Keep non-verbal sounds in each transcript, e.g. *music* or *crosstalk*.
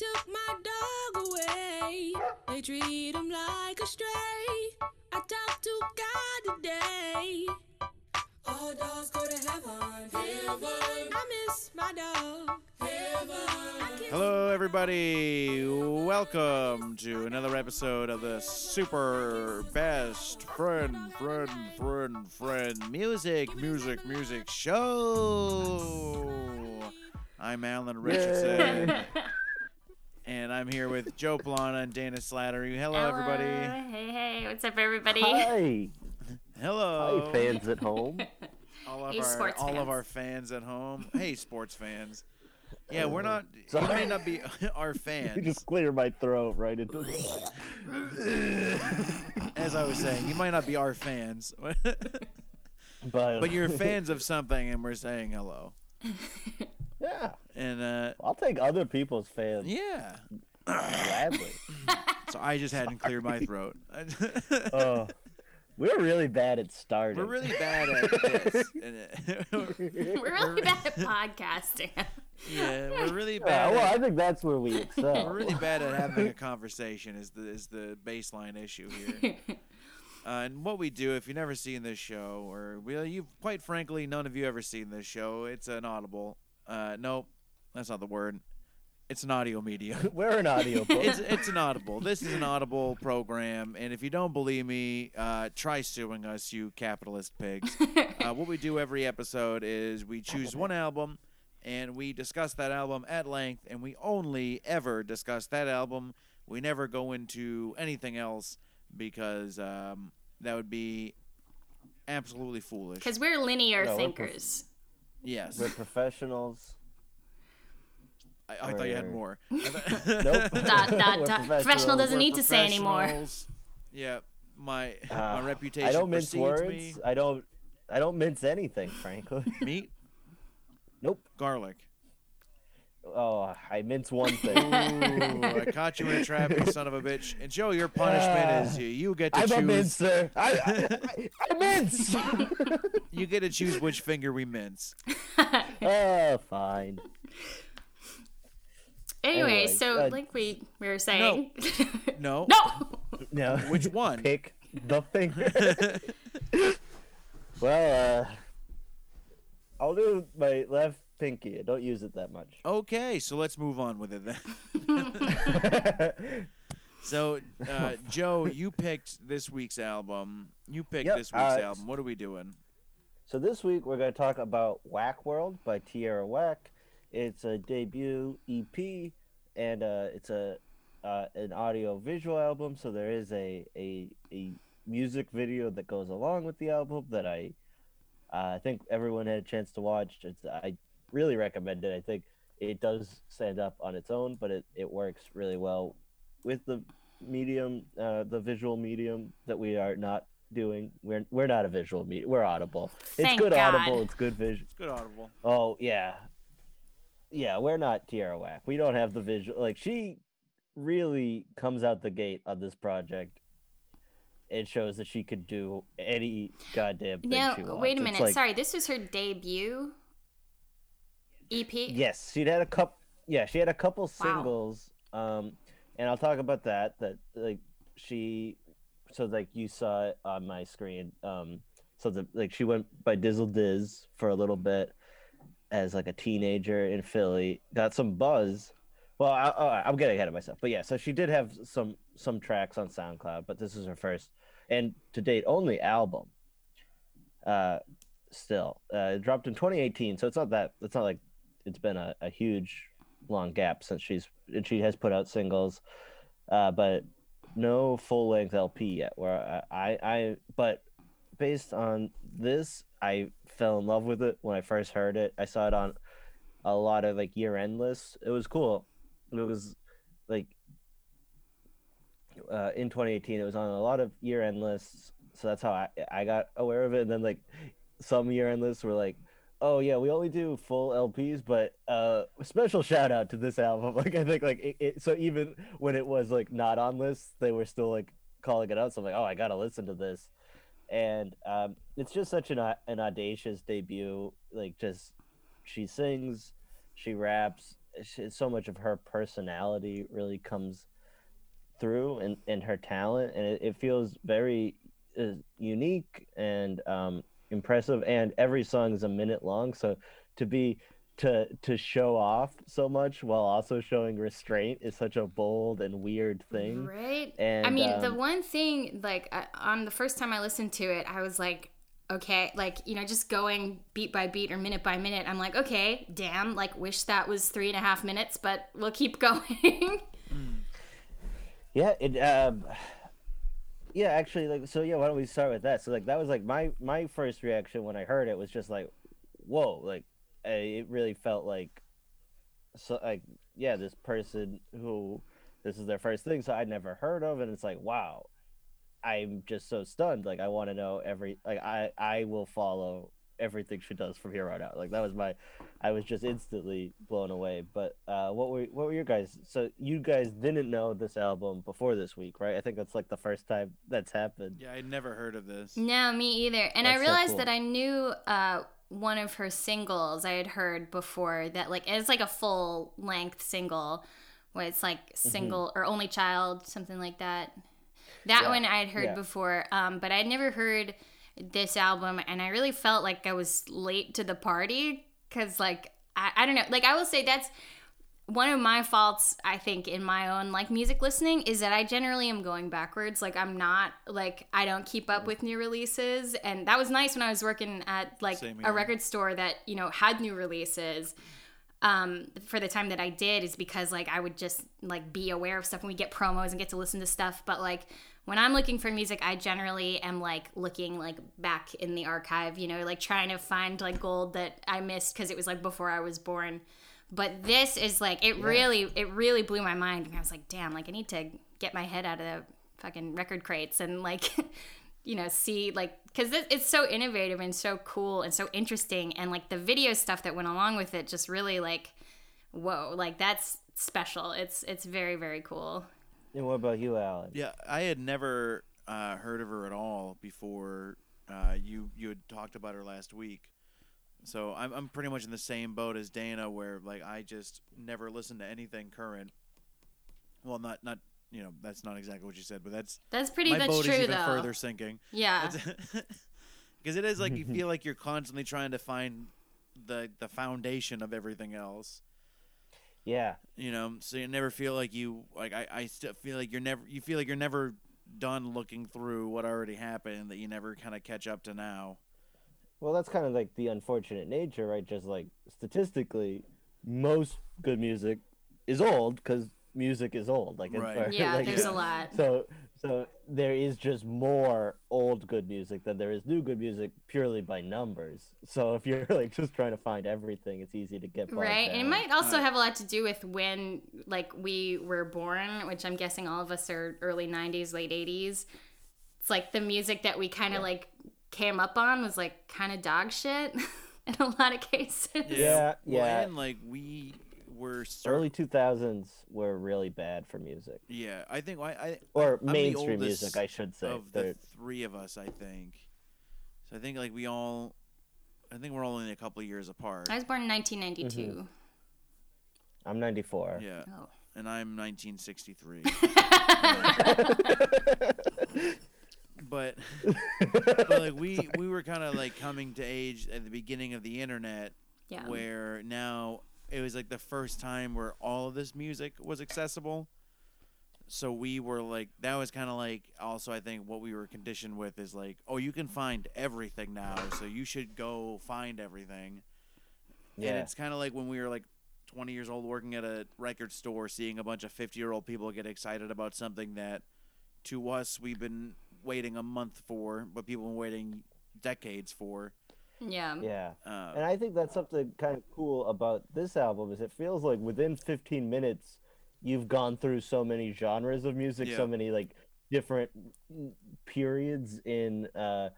took my dog away. They treat him like a stray. I talked to God today. All dogs go to heaven. Heaven. I miss my dog. Heaven. Hello, everybody. Welcome to another episode of the Super Best Friend, Friend, Friend, Friend Music, Music, Music Show. I'm Alan Richardson, *laughs* and I'm here with Joe Plana and Dana Slattery. Hello, everybody. Hey, hey, what's up, everybody? Hi, *laughs* Hello, hi, fans at home. *laughs* all of Hey, our sports all fans. of our fans at home. Hey, sports fans. Yeah, we're Uh, not. You sorry. may not be *laughs* our fans. You just clear my throat right into. As I was saying, you might not be our fans, But but you're fans of something, and we're saying hello. Yeah, And uh, I'll take other people's fans yeah, gladly. *laughs* so I just hadn't cleared my throat. *laughs* Oh, we're really bad at starting. we're really bad at this. and, uh, *laughs* We're really bad at podcasting. yeah, we're really Yeah, bad. well, I think that's where we excel. we're really bad at having a conversation. Is the is the baseline issue here. Uh, and what we do, if you've never seen this show, or well, you quite frankly, none of you ever seen this show. It's an audible. Uh, nope, that's not the word. It's an audio medium. *laughs* We're an audio *laughs* book. it's it's an audible. This is an audible program, and if you don't believe me, uh, try suing us, you capitalist pigs. *laughs* uh, what we do every episode is we choose one album, and we discuss that album at length, and we only ever discuss that album. We never go into anything else because um, that would be absolutely foolish. Because we're linear No, we're thinkers. Yes, We're professionals. I, I thought you had We're- more. *laughs* Nope. Dot, dot, We're dot. Professional doesn't need to say anymore. professionals. Yeah, my Uh, my reputation I don't mince words. me. I don't. I don't mince anything, frankly. Meat, nope. garlic. Oh, I mince one thing. Ooh, I caught you in a trap, you son of a bitch. And Joe, your punishment is you, you get to I'm a choose. mincer. I, I, I, I mince. *laughs* You get to choose which finger we mince. *laughs* oh, fine. Anyway, Anyway, so uh, like we, we were saying. No. *laughs* no! No. Which one? Pick the finger. well, uh, I'll do my left pinky. I don't use it that much. Okay, so let's move on with it then. *laughs* So, uh, Joe, you picked this week's album. You picked Yep, this week's uh, album. What are we doing? so this week we're going to talk about Whack World by Tierra Whack. It's a debut EP, and uh, it's a uh, an audio visual album. So there is a, a a music video that goes along with the album that I uh, I think everyone had a chance to watch. It's I really recommend it. I think it does stand up on its own, but it, it works really well with the medium, uh, the visual medium that we are not doing. We're we're not a visual medium. We're audible. It's Thank good God. audible. It's good visual. It's good audible. Oh yeah, yeah. We're not Tierra Whack. We don't have the visual. Like she really comes out the gate on this project. It shows that she could do any goddamn thing Now, wait a minute. like- Sorry, this was her debut EP? Yes, she'd had a couple. Yeah, she had a couple singles. Um, and I'll talk about that. That like she, so like you saw it on my screen. Um, so the like she went by Dizzle Diz for a little bit as like a teenager in Philly. Got some buzz. Well, I, I, I'm getting ahead of myself, but yeah. So she did have some some tracks on SoundCloud, but this is her first and to date only album. Uh, still, uh, it dropped in 2018, so it's not that it's not like it's been a, a huge long gap since she's and she has put out singles uh but no full length lp yet where I, I i but based on this i fell in love with it when i first heard it. I saw it on a lot of like year end lists. It was cool. It was like uh, in 2018 it was on a lot of year end lists. So that's how I, I got aware of it. And then like some year end lists were like oh yeah, we only do full LPs, but uh, special shout out to this album. *laughs* Like I think like it, it, so even when it was like not on lists, they were still like calling it out. So I'm like, oh, I gotta listen to this, and um, it's just such an an audacious debut. Like just she sings, she raps, she, so much of her personality really comes through and, and her talent and it, it feels very uh, unique and um, impressive and every song is a minute long so to be to to show off so much while also showing restraint is such a bold and weird thing Right. and I mean, the um, one thing, like, I, on the first time I listened to it, I was like, okay, like, you know, just going beat by beat or minute by minute, I'm like, okay, damn, like, wish that was three and a half minutes, but we'll keep *laughs* going. Yeah, it um yeah, actually like so yeah, why don't we start with that? So like that was like my my first reaction when I heard it was just like whoa, like uh, it really felt like so like yeah, this person who this is their first thing so I'd never heard of and it's like wow. I'm just so stunned like I want to know every like I I will follow everything she does from here on out. Like that was my I was just instantly blown away. But uh, what were what were your guys? So you guys didn't know this album before this week, right? I think that's like the first time that's happened. Yeah, I'd never heard of this. no, me either. And I That's so realized cool. that I knew uh, one of her singles I had heard before that, like, it's like a full length single where it's like single or only child, something like that. That Yeah, one I had heard yeah. before, um, but I'd never heard this album, and I really felt like I was late to the party because, like, I, I don't know, like I will say that's one of my faults. I think in my own like music listening is that I generally am going backwards. Like I'm not like I don't keep up with new releases, and that was nice when I was working at like a record store that you know had new releases um for the time that I did is because like I would just like be aware of stuff and we get promos and get to listen to stuff but like when I'm looking for music I generally am like looking like back in the archive you know like trying to find like gold that I missed cuz it was like before I was born. But this is like it really it really blew my mind and I was like damn like I need to get my head out of the fucking record crates and like *laughs* you know see like because it's so innovative and so cool and so interesting and like the video stuff that went along with it just really like whoa like that's special. It's it's very very cool And what about you, Alan? Yeah, I had never uh, heard of her at all before uh, you you had talked about her last week. So I'm I'm pretty much in the same boat as Dana, where like I just never listened to anything current. Well, not not you know that's not exactly what you said, but that's that's pretty my that's boat true is even though further sinking. yeah Because *laughs* it is like you *laughs* feel like you're constantly trying to find the the foundation of everything else. Yeah, you know so you never feel like you like i, I still feel like you're never you feel like you're never done looking through what already happened that you never kind of catch up to now well, that's kind of like the unfortunate nature, right? Just like statistically, most good music is old because music is old. Like, it's- Right. yeah *laughs* like, there's a lot So, so there is just more old good music than there is new good music purely by numbers. So if you're *laughs* like just trying to find everything, it's easy to get bogged right and it might also Right. have a lot to do with when like we were born which i'm guessing all of us are early 90s late 80s it's like the music that we kind of like came up on was like kind of dog shit *laughs* in a lot of cases Yeah, well, yeah. and like we were start- Early 2000s were really bad for music. yeah i think I, I Or I'm mainstream oldest music, I should say. of They're- three of us i think. So i think like we all i think we're only a couple of years apart. I was born in 1992 mm-hmm. I'm 94. yeah. Oh. And i'm 1963 *laughs* but *laughs* but like we we were kind of like coming to age at the beginning of the internet yeah. where now it was like the first time where all of this music was accessible. So we were like that was kind of like also i think what we were conditioned with is like oh you can find everything now so you should go find everything. And it's kind of like when we were like 20 years old working at a record store seeing a bunch of 50 year old people get excited about something that to us we've been waiting a month for but people have been waiting decades for yeah Yeah. uh, And I think that's something kind of cool about this album is it feels like within 15 minutes you've gone through so many genres of music, Yeah. so many like different periods in uh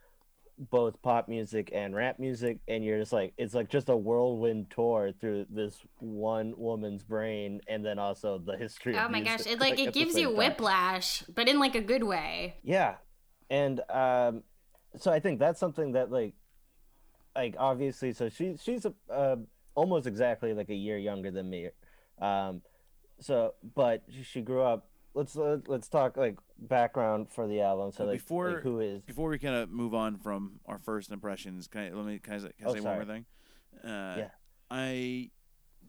both pop music and rap music and you're just like it's like just a whirlwind tour through this one woman's brain and then also the history oh of my music, gosh it *laughs* like at it gives same you time. whiplash but in like a good way Yeah, and um, so I think that's something that like, like obviously, so she she's a, uh, almost exactly like a year younger than me, Um, so, but she grew up. Let's let's talk like background for the album. So like, before like, who is before we kind of move on from our first impressions, can I let me can I, say- can I Oh, say sorry. one more thing? Uh, Yeah. I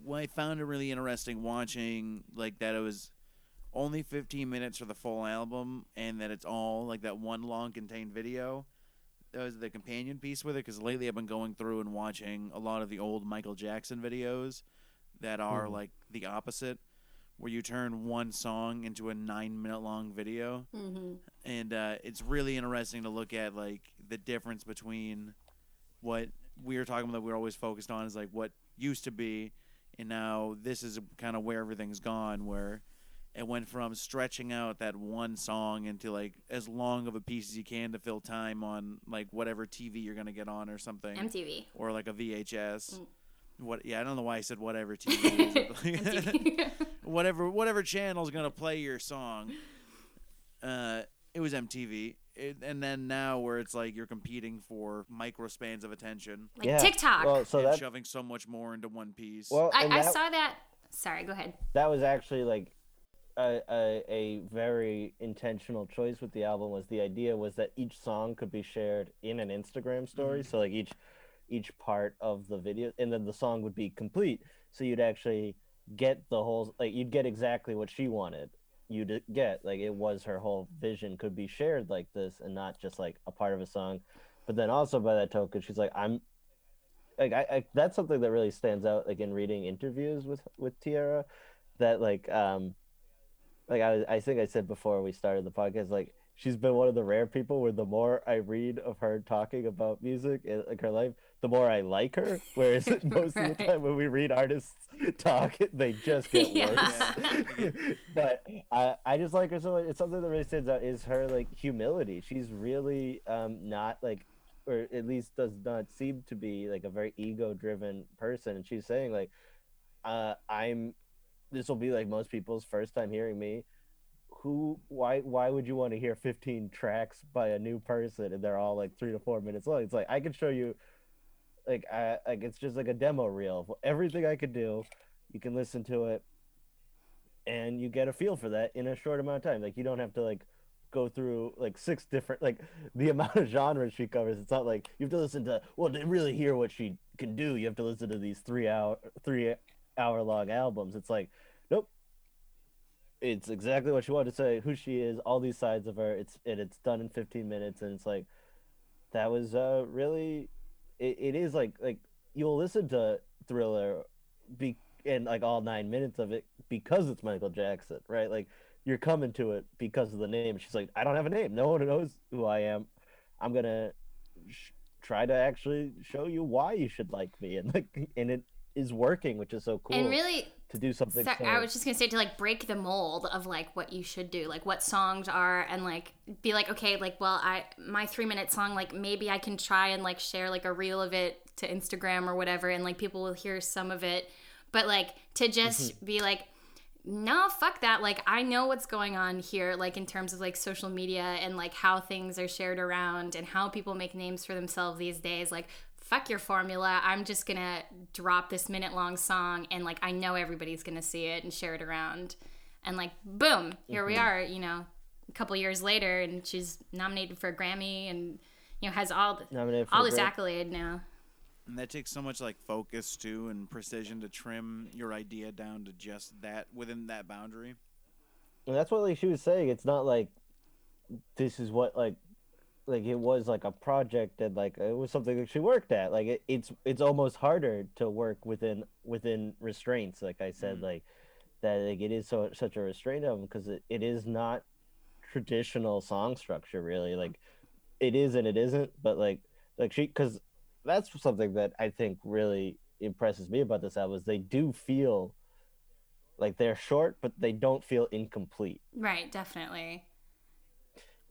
well, I found it really interesting watching like that it was only 15 minutes for the full album and that it's all like that one long contained video. That was the companion piece with it because lately I've been going through and watching a lot of the old Michael Jackson videos that are Mhm. like the opposite, where you turn one song into a nine minute long video Mm-hmm. and uh, it's really interesting to look at like the difference between what we were talking about that we are always focused on is like what used to be and now this is kind of where everything's gone where it went from stretching out that one song into like as long of a piece as you can to fill time on like whatever TV you're gonna get on or something MTV. or like a VHS. Mm. What? Yeah, I don't know why I said whatever TV. *laughs* MTV. *laughs* whatever whatever channel's gonna play your song. Uh, it was MTV, it, and then now where it's like you're competing for micro spans of attention like Yeah. TikTok. Well, so and that shoving so much more into one piece. well, I, and I saw that. Sorry, go ahead. that was actually like a, a a very intentional choice with the album. Was the idea was that each song could be shared in an Instagram story. Mm-hmm. So like each each part of the video, and then the song would be complete. So you'd actually get the whole like you'd get exactly what she wanted you to get like it was her whole vision could be shared like this and not just like a part of a song but then also by that token she's like i'm like I, I that's something that really stands out like in reading interviews with with Tierra that like um like I I think I said before we started the podcast like she's been one of the rare people where the more I read of her talking about music and like her life the more I like her. *laughs* Whereas *laughs* most of the time when we read artists *laughs* talk they just get Yeah. worse. But I I just like her so much. it's something that really stands out is her like humility. She's really um not like or at least does not seem to be like a very ego driven person. And she's saying like uh i'm this will be like most people's first time hearing me. Who why why would you want to hear 15 tracks by a new person and they're all like three to four minutes long? It's like i can show you like i like it's just like a demo reel everything i could do. You can listen to it and you get a feel for that in a short amount of time. Like you don't have to like go through like six different like *laughs* the amount of genres she covers. It's not like you have to listen to well to really hear what she can do you have to listen to these three hour three hour long albums. It's like it's exactly what she wanted to say who she is all these sides of her it's and it's done in 15 minutes and it's like that was uh really it, it is like like you'll listen to thriller be and like all nine minutes of it because it's michael jackson right? Like you're coming to it because of the name. She's like i don't have a name. No one knows who i am. I'm gonna sh- try to actually show you why you should like me. And like and it is working which is so cool. And really, to do something So, I was just gonna say to like break the mold of like what you should do, like what songs are, and like be like, okay, like well, I my three minute song, like maybe I can try and like share like a reel of it to Instagram or whatever, and like people will hear some of it, but like to just Mm-hmm. be like. No, fuck that. Like, I know what's going on here, like, in terms of like social media and like how things are shared around and how people make names for themselves these days. Like, fuck your formula. I'm just gonna drop this minute long song and like I know everybody's gonna see it and share it around. And like boom, here we mm-hmm. are, you know, a couple years later and she's nominated for a Grammy and you know has all nominated all this accolade now. and that takes so much like focus too and precision to trim your idea down to just that within that boundary. And that's what like she was saying. It's not like this is what like like it was like a project and like it was something that she worked at. Like it, it's it's almost harder to work within within restraints. Like I said, Mhm. like that like it is so such a restraint of them because it, it is not traditional song structure really. Like it is and it isn't. But like like she because that's something that I think really impresses me about this album is they do feel like they're short but they don't feel incomplete Right, definitely.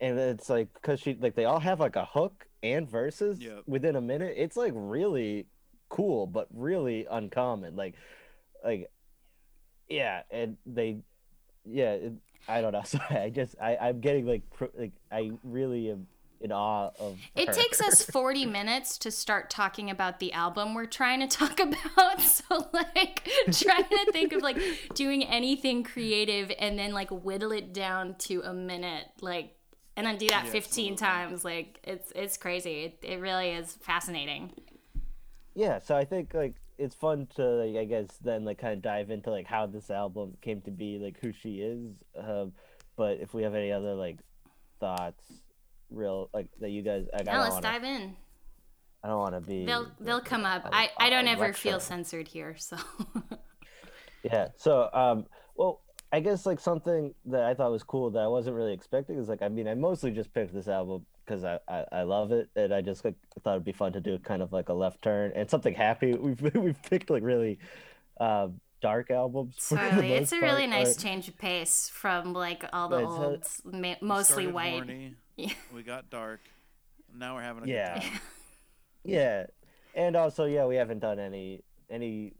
And it's like because she like they all have like a hook and verses Yep. within a minute it's like really cool but really uncommon like like yeah and they yeah it, i don't know *laughs* sorry i just i i'm getting like pro, like i really am in awe of. It her. takes us *laughs* 40 minutes to start talking about the album we're trying to talk *laughs* about. So, like, trying to think of like doing anything creative and then like whittle it down to a minute, like, and then do that 15 times. Like, it's it's crazy. It, it really is fascinating. yeah so i think like it's fun to like i guess then like kind of dive into like how this album came to be like who she is um but if we have any other like thoughts real like that you guys like, i don't let's want dive in. i don't want to be They'll they'll like, come up. I I don't a ever feel censored here, so *laughs* yeah so um well i guess like something that i thought was cool that i wasn't really expecting is like i mean i mostly just picked this album because I, I i love it and i just like thought it'd be fun to do kind of like a left turn and something happy *laughs* we've we've picked like really um dark albums totally. It's most a really nice uh, change of pace from like all the But it's a- old, ma- mostly Started white. horny, *laughs* Yeah. We got dark. Now we're having a Yeah. good *laughs* time. Yeah, and also yeah, we haven't done any any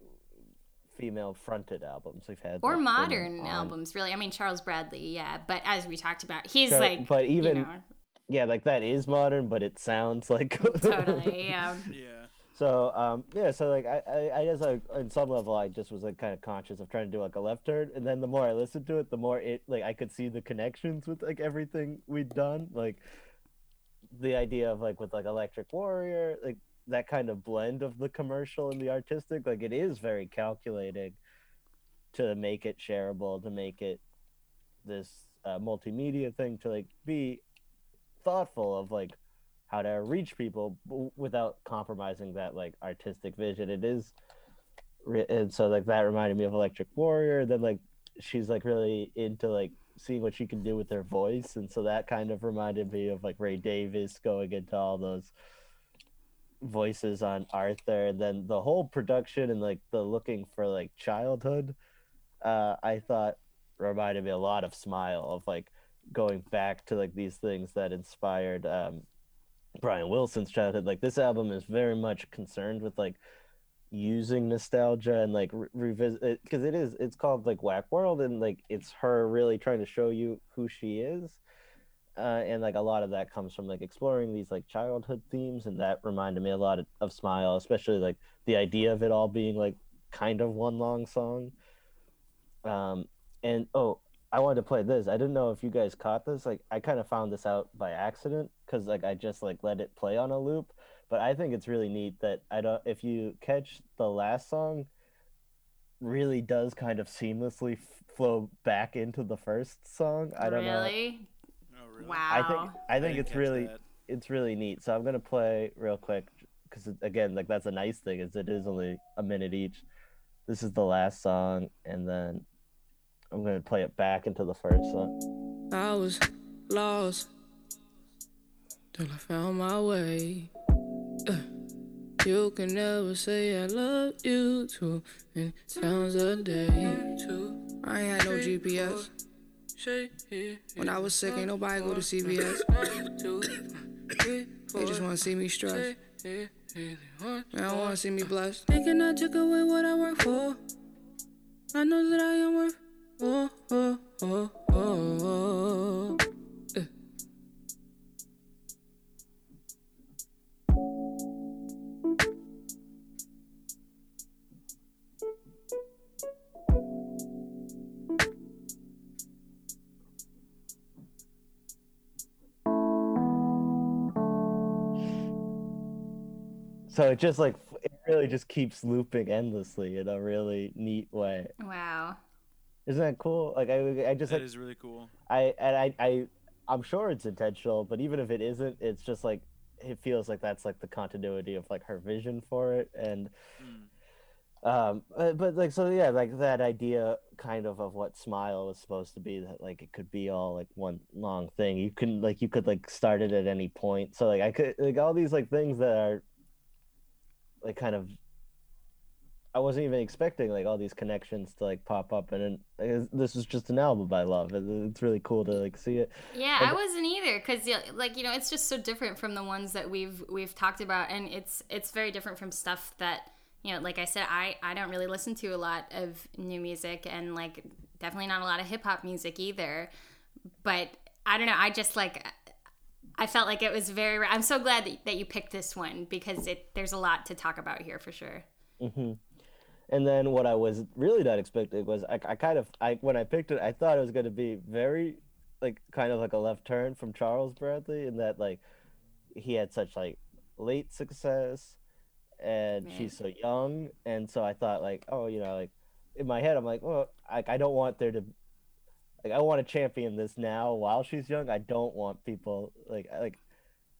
female fronted albums. We've had or modern albums really i mean charles bradley yeah but as we talked about he's Char- like but even you know, yeah, like that is modern, but it sounds like *laughs* totally yeah Yeah. So um yeah, so like I, I I guess like on some level I just was like kind of conscious of trying to do like a left turn, and then the more I listened to it, the more it like I could see the connections with like everything we'd done, like the idea of like with like Electric Warrior, like that kind of blend of the commercial and the artistic, like it is very calculating to make it shareable, to make it this uh, multimedia thing, to like be thoughtful of like how to reach people without compromising that like artistic vision. It is, re- and so like that reminded me of Electric Warrior. Then like she's like really into like seeing what she can do with her voice, and so that kind of reminded me of like Ray Davies going into all those voices on Arthur. Then the whole production and like the looking for like childhood, uh, I thought reminded me a lot of Smile of like going back to like these things that inspired um Brian Wilson's childhood. Like this album is very much concerned with like using nostalgia and like re- revisit because it is it's called like Whack World and like it's her really trying to show you who she is. Uh, and like a lot of that comes from like exploring these like childhood themes and that reminded me a lot of, of smile especially like the idea of it all being like kind of one long song um and oh I wanted to play this. I didn't know if you guys caught this. Like, I kind of found this out by accident because, like, I just like let it play on a loop. But I think it's really neat that I don't. If you catch the last song, really does kind of seamlessly f- flow back into the first song. I don't know. really really? wow I think I think didn't it's really that. it's really neat. So I'm gonna play real quick because again, like that's a nice thing is it is only a minute each. This is the last song, and then I'm gonna play it back into the first song. I was lost till I found my way. Uh, you can never say I love you too many times a day. I ain't had no GPS. When I was sick, ain't nobody go to CVS. They just wanna see me stressed. They don't wanna see me blessed. Thinking I took away what I work for. I know that I am worth. Oh, oh, oh, oh, oh. It just like it really just keeps looping endlessly in a really neat way. wow Isn't that cool? Like I, I just That like is really cool. I and I, I, I'm sure it's intentional, but even if it isn't, it's just like it feels like that's like the continuity of like her vision for it, and Mm. um, uh, but like so yeah, like that idea kind of of what Smile was supposed to be that like it could be all like one long thing. You can like you could like start it at any point. So like I could like all these like things that are like kind of I wasn't even expecting like all these connections to like pop up, and then, this is just an album I love. It- It's really cool to like see it. Yeah, And- I wasn't either because like you know it's just so different from the ones that we've we've talked about, and it's it's very different from stuff that you know. Like I said, I I don't really listen to a lot of new music, and like definitely not a lot of hip hop music either. But I don't know. I just like I felt like it was very. I'm so glad that, that you picked this one because it there's a lot to talk about here for sure. Mm-hmm. And then what I was really not expecting was I, I kind of I when I picked it I thought it was going to be very like kind of like a left turn from Charles Bradley in that like he had such like late success and Man. she's so young and so I thought like oh you know like in my head I'm like well I I don't want there to like I want to champion this now while she's young. I don't want people like like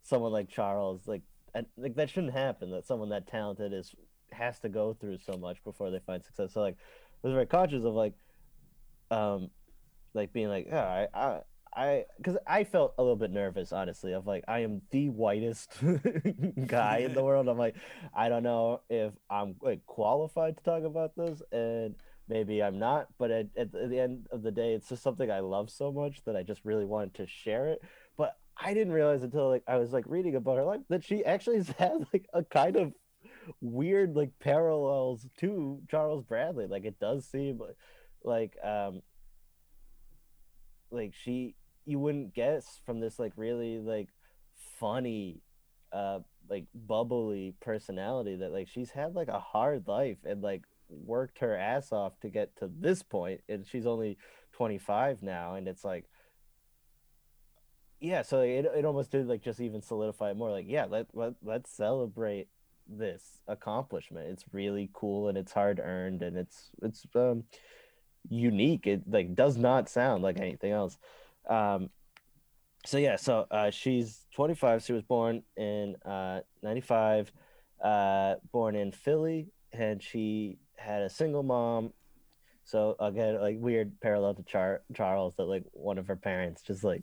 someone like Charles like and, like that shouldn't happen that someone that talented is has to go through so much before they find success. So like I was very conscious of like um like being like yeah I I I because I felt a little bit nervous honestly of like I am the whitest *laughs* guy in the *laughs* world. I'm like I don't know if I'm like qualified to talk about this and maybe I'm not but at, at the end of the day it's just something I love so much that I just really wanted to share it but I didn't realize until like I was like reading about her life that she actually *laughs* has like a kind of weird like parallels to Charles Bradley. Like it does seem like um like she you wouldn't guess from this like really like funny uh like bubbly personality that like she's had like a hard life and like worked her ass off to get to this point and she's only 25 now and it's like yeah so it, it almost did like just even solidify it more like yeah let, let let's celebrate this accomplishment. It's really cool and it's hard earned and it's it's um unique. It like does not sound like anything else. Um so yeah so uh she's 25 she was born in uh 95 uh born in philly and she had a single mom. So again like weird parallel to Char- charles that like one of her parents just like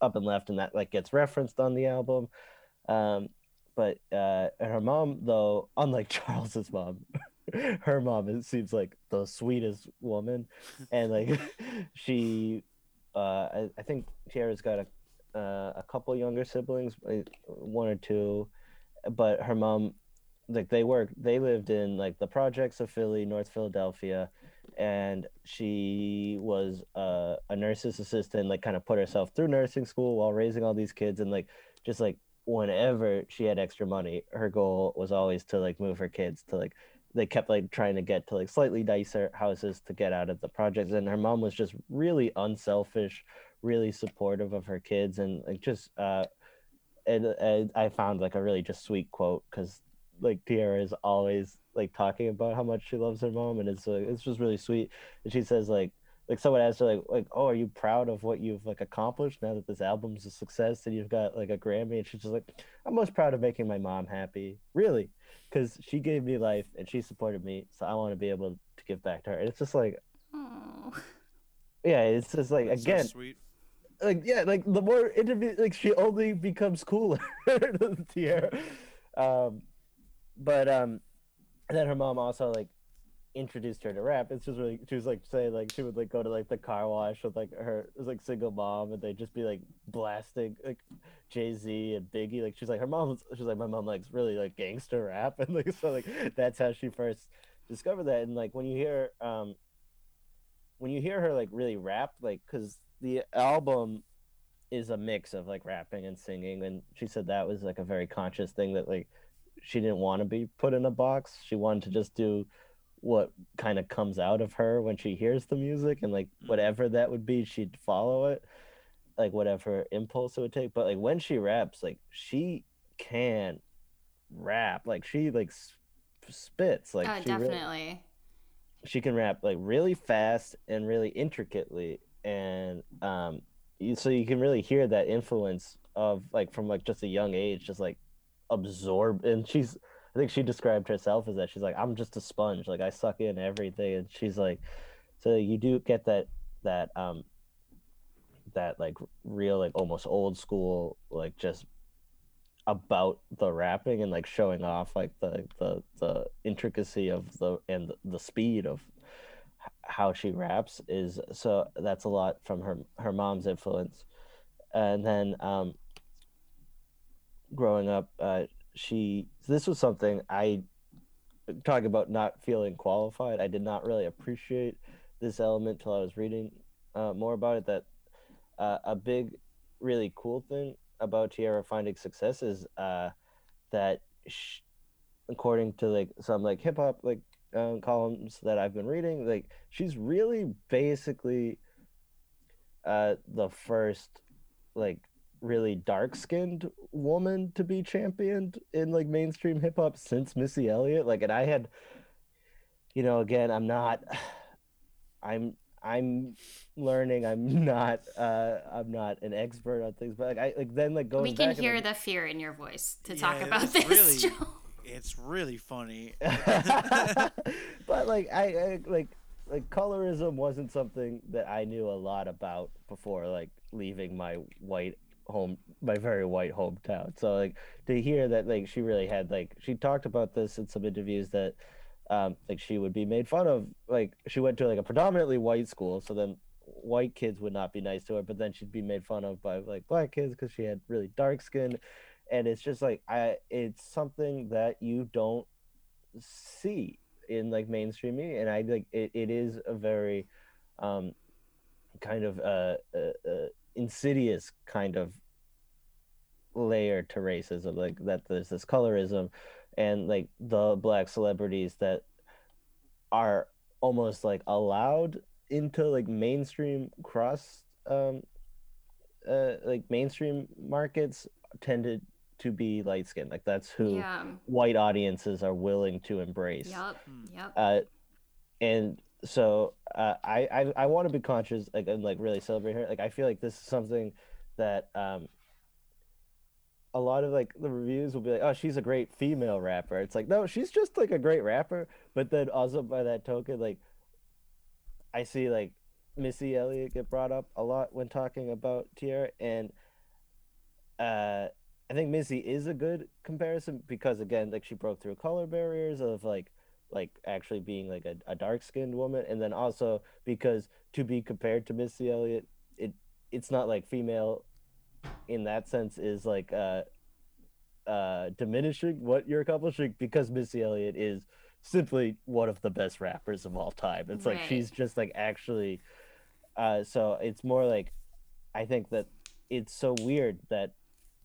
up and left and that like gets referenced on the album. Um but uh her mom though unlike *laughs* charles's mom *laughs* her mom it seems like the sweetest woman. And like *laughs* she uh I, I think Tierra's got a uh, a couple younger siblings one or two. But her mom like they work they lived in like the projects of philly north philadelphia and she was uh, a nurse's assistant like kind of put herself through nursing school while raising all these kids and like just like whenever she had extra money her goal was always to like move her kids to like they kept like trying to get to like slightly nicer houses to get out of the projects and her mom was just really unselfish really supportive of her kids and like just uh and, and i found like a really just sweet quote because like Tierra is always like talking about how much she loves her mom and it's like it's just really sweet and she says like like someone asked her like like oh are you proud of what you've like accomplished now that this album's a success and you've got like a grammy and she's just like i'm most proud of making my mom happy really because she gave me life and she supported me so i want to be able to give back to her and it's just like Oh, yeah it's just like That's so again sweet. like yeah like the more interview like she only becomes cooler *laughs* Tierra. um but um and then her mom also like introduced her to rap. It's just really she was like saying like she would like go to like the car wash with like her was like single mom and they'd just be like blasting like jay-z and biggie. Like she's like her mom she's like my mom likes really like gangster rap. *laughs* And like so like that's how she first discovered that. And like when you hear um when you hear her like really rap like because the album is a mix of like rapping and singing. And she said that was like a very conscious thing that like she didn't want to be put in a box. She wanted to just do what kind of comes out of her when she hears the music and like whatever that would be she'd follow it like whatever impulse it would take. But like when she raps like she can rap. Like she like spits like uh, she really- definitely. she can rap like really fast and really intricately. And um you, so you can really hear that influence of like from like just a young age just like absorb and she's i think she described herself as that. She's like i'm just a sponge. Like i suck in everything. And she's like so you do get that that um that like real like almost old school like just about the rapping and like showing off like the the the intricacy of the and the speed of how she raps is so that's a lot from her her mom's influence. And then um growing up uh she this was something i talking about not feeling qualified. I did not really appreciate this element till i was reading uh, more about it that uh, a big really cool thing about Tierra finding success is uh, that, she, according to like some like hip hop like um, columns that I've been reading, like she's really basically uh, the first like really dark skinned woman to be championed in like mainstream hip hop since Missy Elliott. Like, and I had, you know, again, I'm not, *sighs* I'm I'm learning. I'm *laughs* not. Uh, I'm not an expert on things, but like I like then like going. We can back hear and, the fear in your voice to talk about it's this. really- *laughs* Joel. It's really funny. *laughs* but like I, I like like colorism wasn't something that I knew a lot about before like leaving my white home my very white hometown. So like to hear that like she really had like she talked about this in some interviews that um like she would be made fun of like she went to like a predominantly white school so then white kids would not be nice to her but then she'd be made fun of by like black kids because she had really dark skin and it's just like i it's something that you don't see in like mainstream media and i like it, it is a very um kind of uh, uh, uh insidious kind of layer to racism like that there's this colorism and like the black celebrities that are almost like allowed into like mainstream cross um uh like mainstream markets tended to be light skinned like that's who Yeah. white audiences are willing to embrace Yep. Yep. uh and so uh, I I, I want to be conscious like and like really celebrate her. Like I feel like this is something that um a lot of like the reviews will be like oh she's a great female rapper. It's like no she's just like a great rapper but then also by that token like I see like Missy Elliott get brought up a lot when talking about Tierra and uh I think Missy is a good comparison because again like she broke through color barriers of like like actually being like a, a dark skinned woman and then also because to be compared to Missy Elliott it it's not like female in that sense is like uh uh diminishing what you're accomplishing because Missy Elliott is simply one of the best rappers of all time. It's like she's just like actually uh so it's more like I think that it's so weird that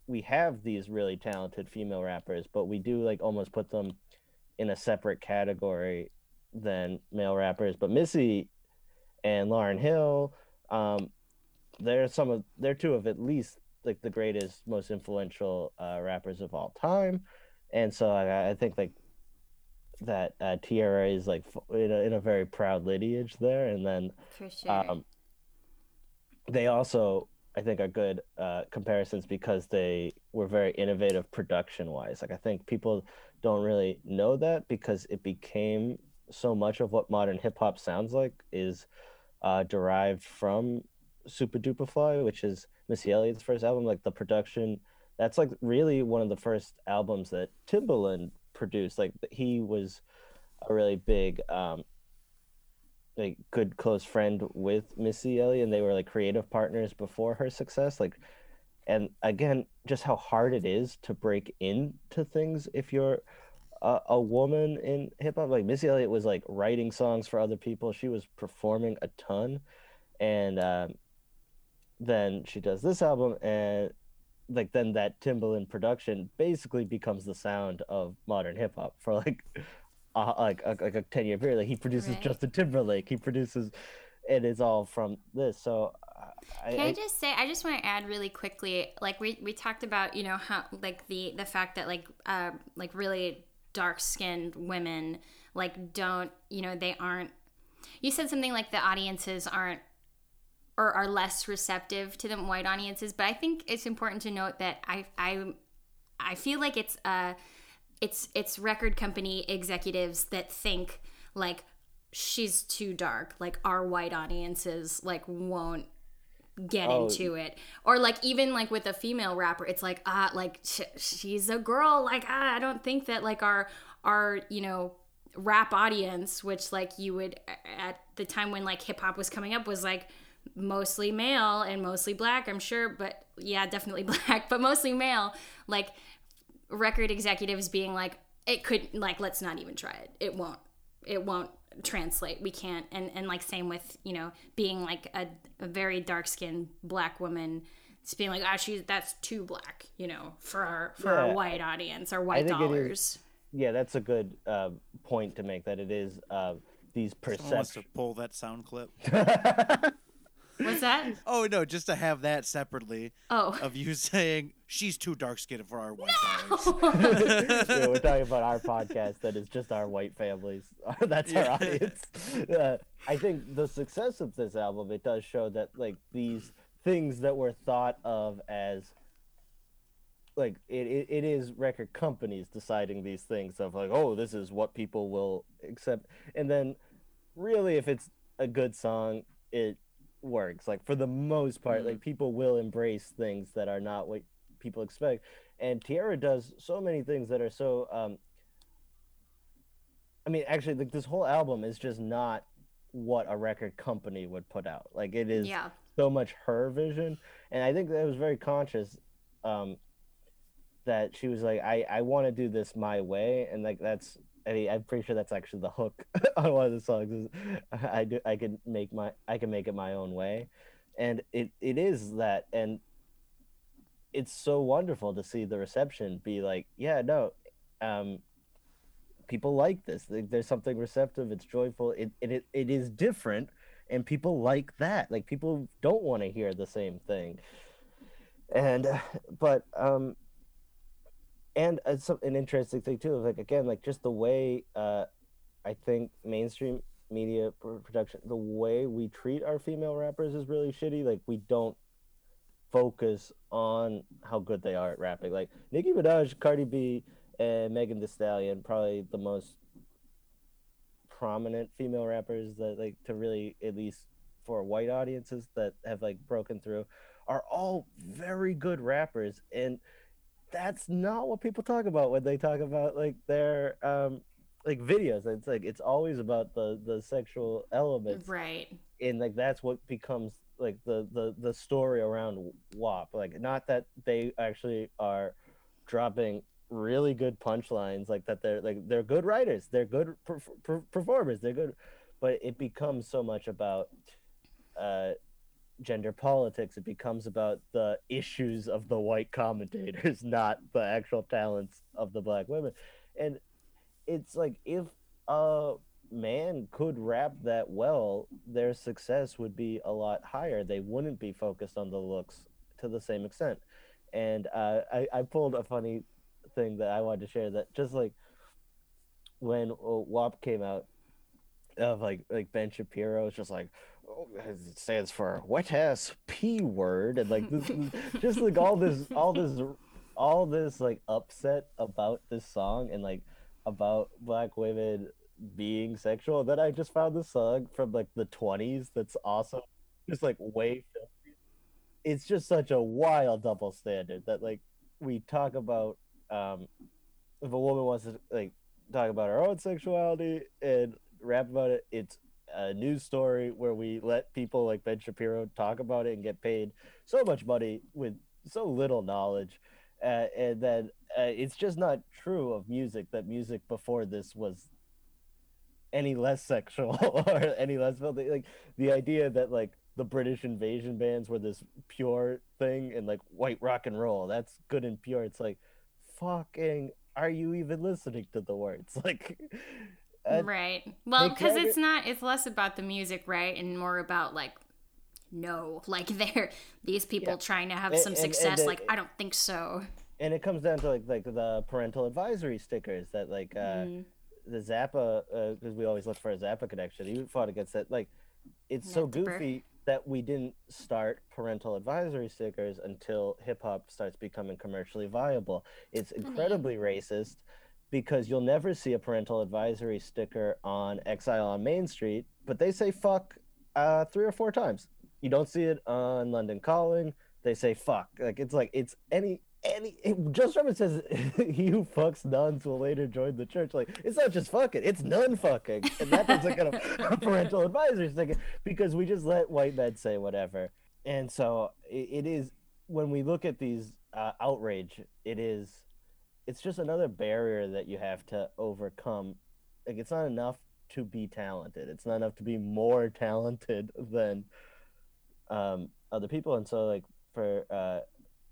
we have these really talented female rappers, but we do like almost put them in a separate category than male rappers. But Missy and Lauryn Hill, um, they're some of they're two of at least like the greatest, most influential uh, rappers of all time, and so I, I think like that uh, Tierra is like f- in a, in a very proud lineage there, and then sure. um, they also I think are good uh, comparisons because they were very innovative production wise. Like I think people don't really know that because it became so much of what modern hip hop sounds like is uh, derived from Supa Dupa Fly, which is Missy Elliott's first album. Like the production, that's like really one of the first albums that Timbaland produced. Like he was a really big um, like good close friend with Missy Elliott, and they were like creative partners before her success. Like, and again, just how hard it is to break into things if you're a, a woman in hip hop. Like Missy Elliott was like writing songs for other people. She was performing a ton, and um, then she does this album, and like then that Timbaland production basically becomes the sound of modern hip hop for like *laughs* uh, like a, like a 10 year period like he produces Right. Justin Timberlake he produces and it is all from this so I, Can I just say I just want to add really quickly like we, we talked about you know how like the the fact that like uh like really dark skinned women like don't you know they aren't you said something like the audiences aren't or are less receptive to the white audiences but I think it's important to note that I I I feel like it's uh it's it's record company executives that think like she's too dark like our white audiences like won't get Oh. into it. Or like even like with a female rapper it's like ah like sh- she's a girl. Like ah, i don't think that like our our you know rap audience which like you would at the time when like hip hop was coming up was like mostly male and mostly black i'm sure but yeah definitely *laughs* black but mostly male. Like record executives being like it could like let's not even try it. It won't. It won't translate we can't and and like same with you know being like a, a very dark skinned black woman It's being like, ah, she's that's too black, you know, for our for Yeah, our white audience, our white think dollars. Yeah, that's a good uh, point to make. That it is uh, these Someone wants to pull that sound clip. *laughs* What's that? Oh no, just to have that separately Oh, of you *laughs* saying she's too dark skinned for our white dollars. *laughs* *laughs* yeah, we're talking about our podcast that is just our white families. That's our Yeah. audience. Uh, I think the success of this album it does show that like these things that were thought of as like it, it, it is record companies deciding these things of like oh this is what people will accept and then really if it's a good song it works like for the most part like people will embrace things that are not what people expect. And Tierra does so many things that are so um I mean actually like this whole album is just not what a record company would put out. Like it is yeah. so much her vision. And i think that was very conscious um that she was like i i want to do this my way. And like that's I mean, I'm pretty sure that's actually the hook *laughs* on one of the songs. Is *laughs* I do, I can make my, I can make it my own way, and it, it is that, and it's so wonderful to see the reception be like, yeah, no, um, people like this. There's something receptive. It's joyful. It, it, it, it is different, and people like that. Like people don't want to hear the same thing, and uh, but um, and it's some, an interesting thing too. Like again, like just the way uh, I think mainstream media production, the way we treat our female rappers is really shitty. Like we don't focus on how good they are at rapping. Like Nicki Minaj, Cardi B, and Megan Thee Stallion, probably the most prominent female rappers that like to really at least for white audiences that have like broken through are all very good rappers and that's not what people talk about when they talk about like their um like videos it's like it's always about the the sexual elements Right. and like that's what becomes like the the the story around WAP. Like not that they actually are dropping really good punchlines, like that they're like they're good writers, they're good per- per- performers, they're good, but it becomes so much about uh gender politics it becomes about the issues of the white commentators *laughs* not the actual talents of the black women and it's like if a man could rap that well, their success would be a lot higher. They wouldn't be focused on the looks to the same extent. And uh, I, I pulled a funny thing that I wanted to share that just like when uh, WAP came out, of like like Ben Shapiro is just like it *laughs* stands for wet ass p word and like this, just like all this all this all this like upset about this song and like about black women being sexual. Then I just found this song from like the 20s that's awesome. Just like way. It's just such a wild double standard that like we talk about um if a woman wants to like talk about her own sexuality and rap about it, it's a news story where we let people like Ben Shapiro talk about it and get paid so much money with so little knowledge. Uh, and then uh, it's just not true of music that music before this was any less sexual *laughs* or any less filthy. Like the idea that like the British invasion bands were this pure thing and like white rock and roll, that's good and pure. It's like fucking are you even listening to the words? *laughs* Like uh, right. Well, because it's not. It's less about the music, right, and more about like. No, *laughs* like they're these people Yeah. trying to have And- some and- and success. the- like I don't think so. and it comes down to like like the parental advisory stickers that like uh Mm. the Zappa because we always look for a Zappa connection. He fought against that. Like, it's so Matt Dipper. goofy that we didn't start parental advisory stickers until hip hop starts becoming commercially viable. It's incredibly racist because you'll never see a parental advisory sticker on Exile on Main Street, but they say fuck uh, three or four times. You don't see it on London Calling. They say fuck. Like it's like it's any any it, Joe Strummer says *laughs* he who fucks nuns will later join the church. Like it's not just fucking, it's nun fucking, and that doesn't get a, *laughs* a parental advisory sticker because we just let white men say whatever. And so it, it is when we look at these uh, outrage, it is it's just another barrier that you have to overcome. Like it's not enough to be talented. It's not enough to be more *laughs* talented than um, other people. And so like for uh,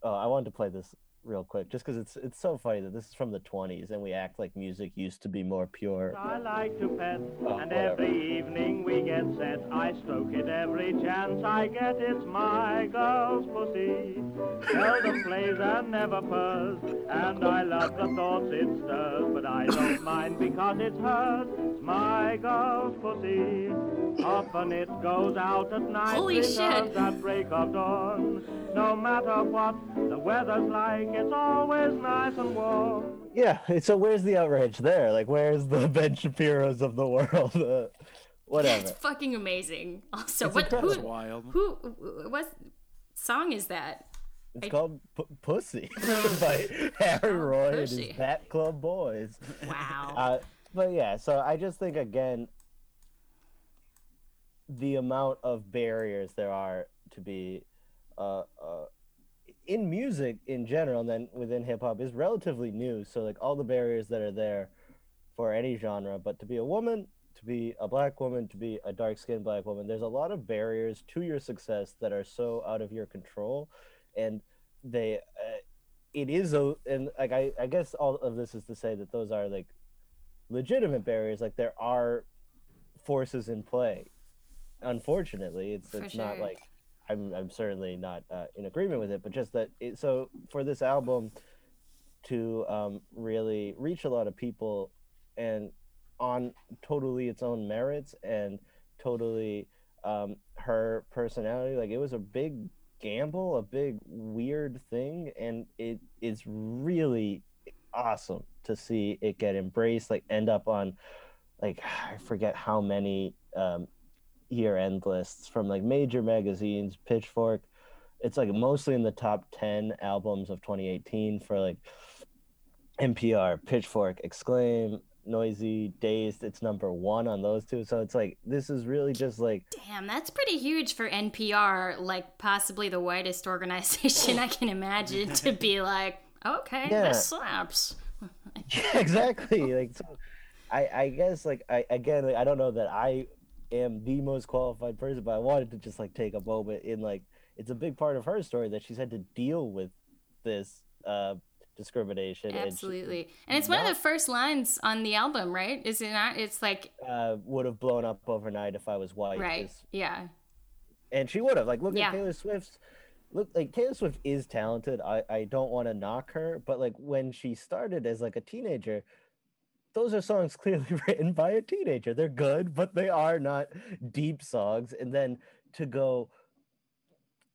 oh, I wanted to play this real quick just because it's it's so funny that this is from the 20s and we act like music used to be more pure. I like to pet, Oh, and whatever. every evening we get set. I stroke it every chance I get. It's my girl's pussy. Seldom plays and never purrs, and I love the thoughts it stirs. But I don't mind because it's hers. It's my girl's pussy. Often it goes out at night, Holy shit. at break of dawn. No matter what the weather's like, it's always nice and warm. Yeah, *laughs* so where's the outrage there? Like, where's the *laughs* Ben Shapiro's of the world? Uh, *laughs* whatever. It's fucking amazing. Also, It's what who wild. who what song is that? It's I- called P- Pussy by Harry Roy and his Bat Club Boys. Wow. Uh, but yeah, so I just think again, the amount of barriers there are to be uh, uh, in music in general, and then within hip hop is relatively new. So like all the barriers that are there for any genre, but to be a woman, to be a black woman, to be a dark skinned black woman, there's a lot of barriers to your success that are so out of your control, and they. Uh, it is a and like I, I guess all of this is to say that those are like legitimate barriers like there are forces in play unfortunately it's For it's not sure. like i'm i'm certainly not uh, in agreement with it but just that it, so for this album to um really reach a lot of people and on totally its own merits and totally um her personality like it was a big gamble a big weird thing and it is really awesome to see it get embraced like end up on like *sighs* i forget how many um year end lists from like major magazines pitchfork it's like mostly in the top 10 albums of 2018 for like npr pitchfork exclaim noisy dazed it's number one on those two so it's like this is really just like Damn, that's pretty huge for NPR, like possibly the whitest organization I can imagine to be like, okay, Yeah. this slaps. Yeah, *laughs* exactly. Like so, I I guess like I again like, I don't know that I am the most qualified person, but I wanted to just like take a moment in like it's a big part of her story that she's had to deal with this uh discrimination and Absolutely. And it's one of the first lines on the album, right? Is it not? It's like, uh, would have blown up overnight if I was white. right. Yeah. and she would have like look Yeah. at Taylor Swift's look like Taylor Swift is talented. I I don't want to knock her, but like when she started as like a teenager, those are songs clearly *laughs* written by a teenager. They're good, but they are not deep songs. And then to go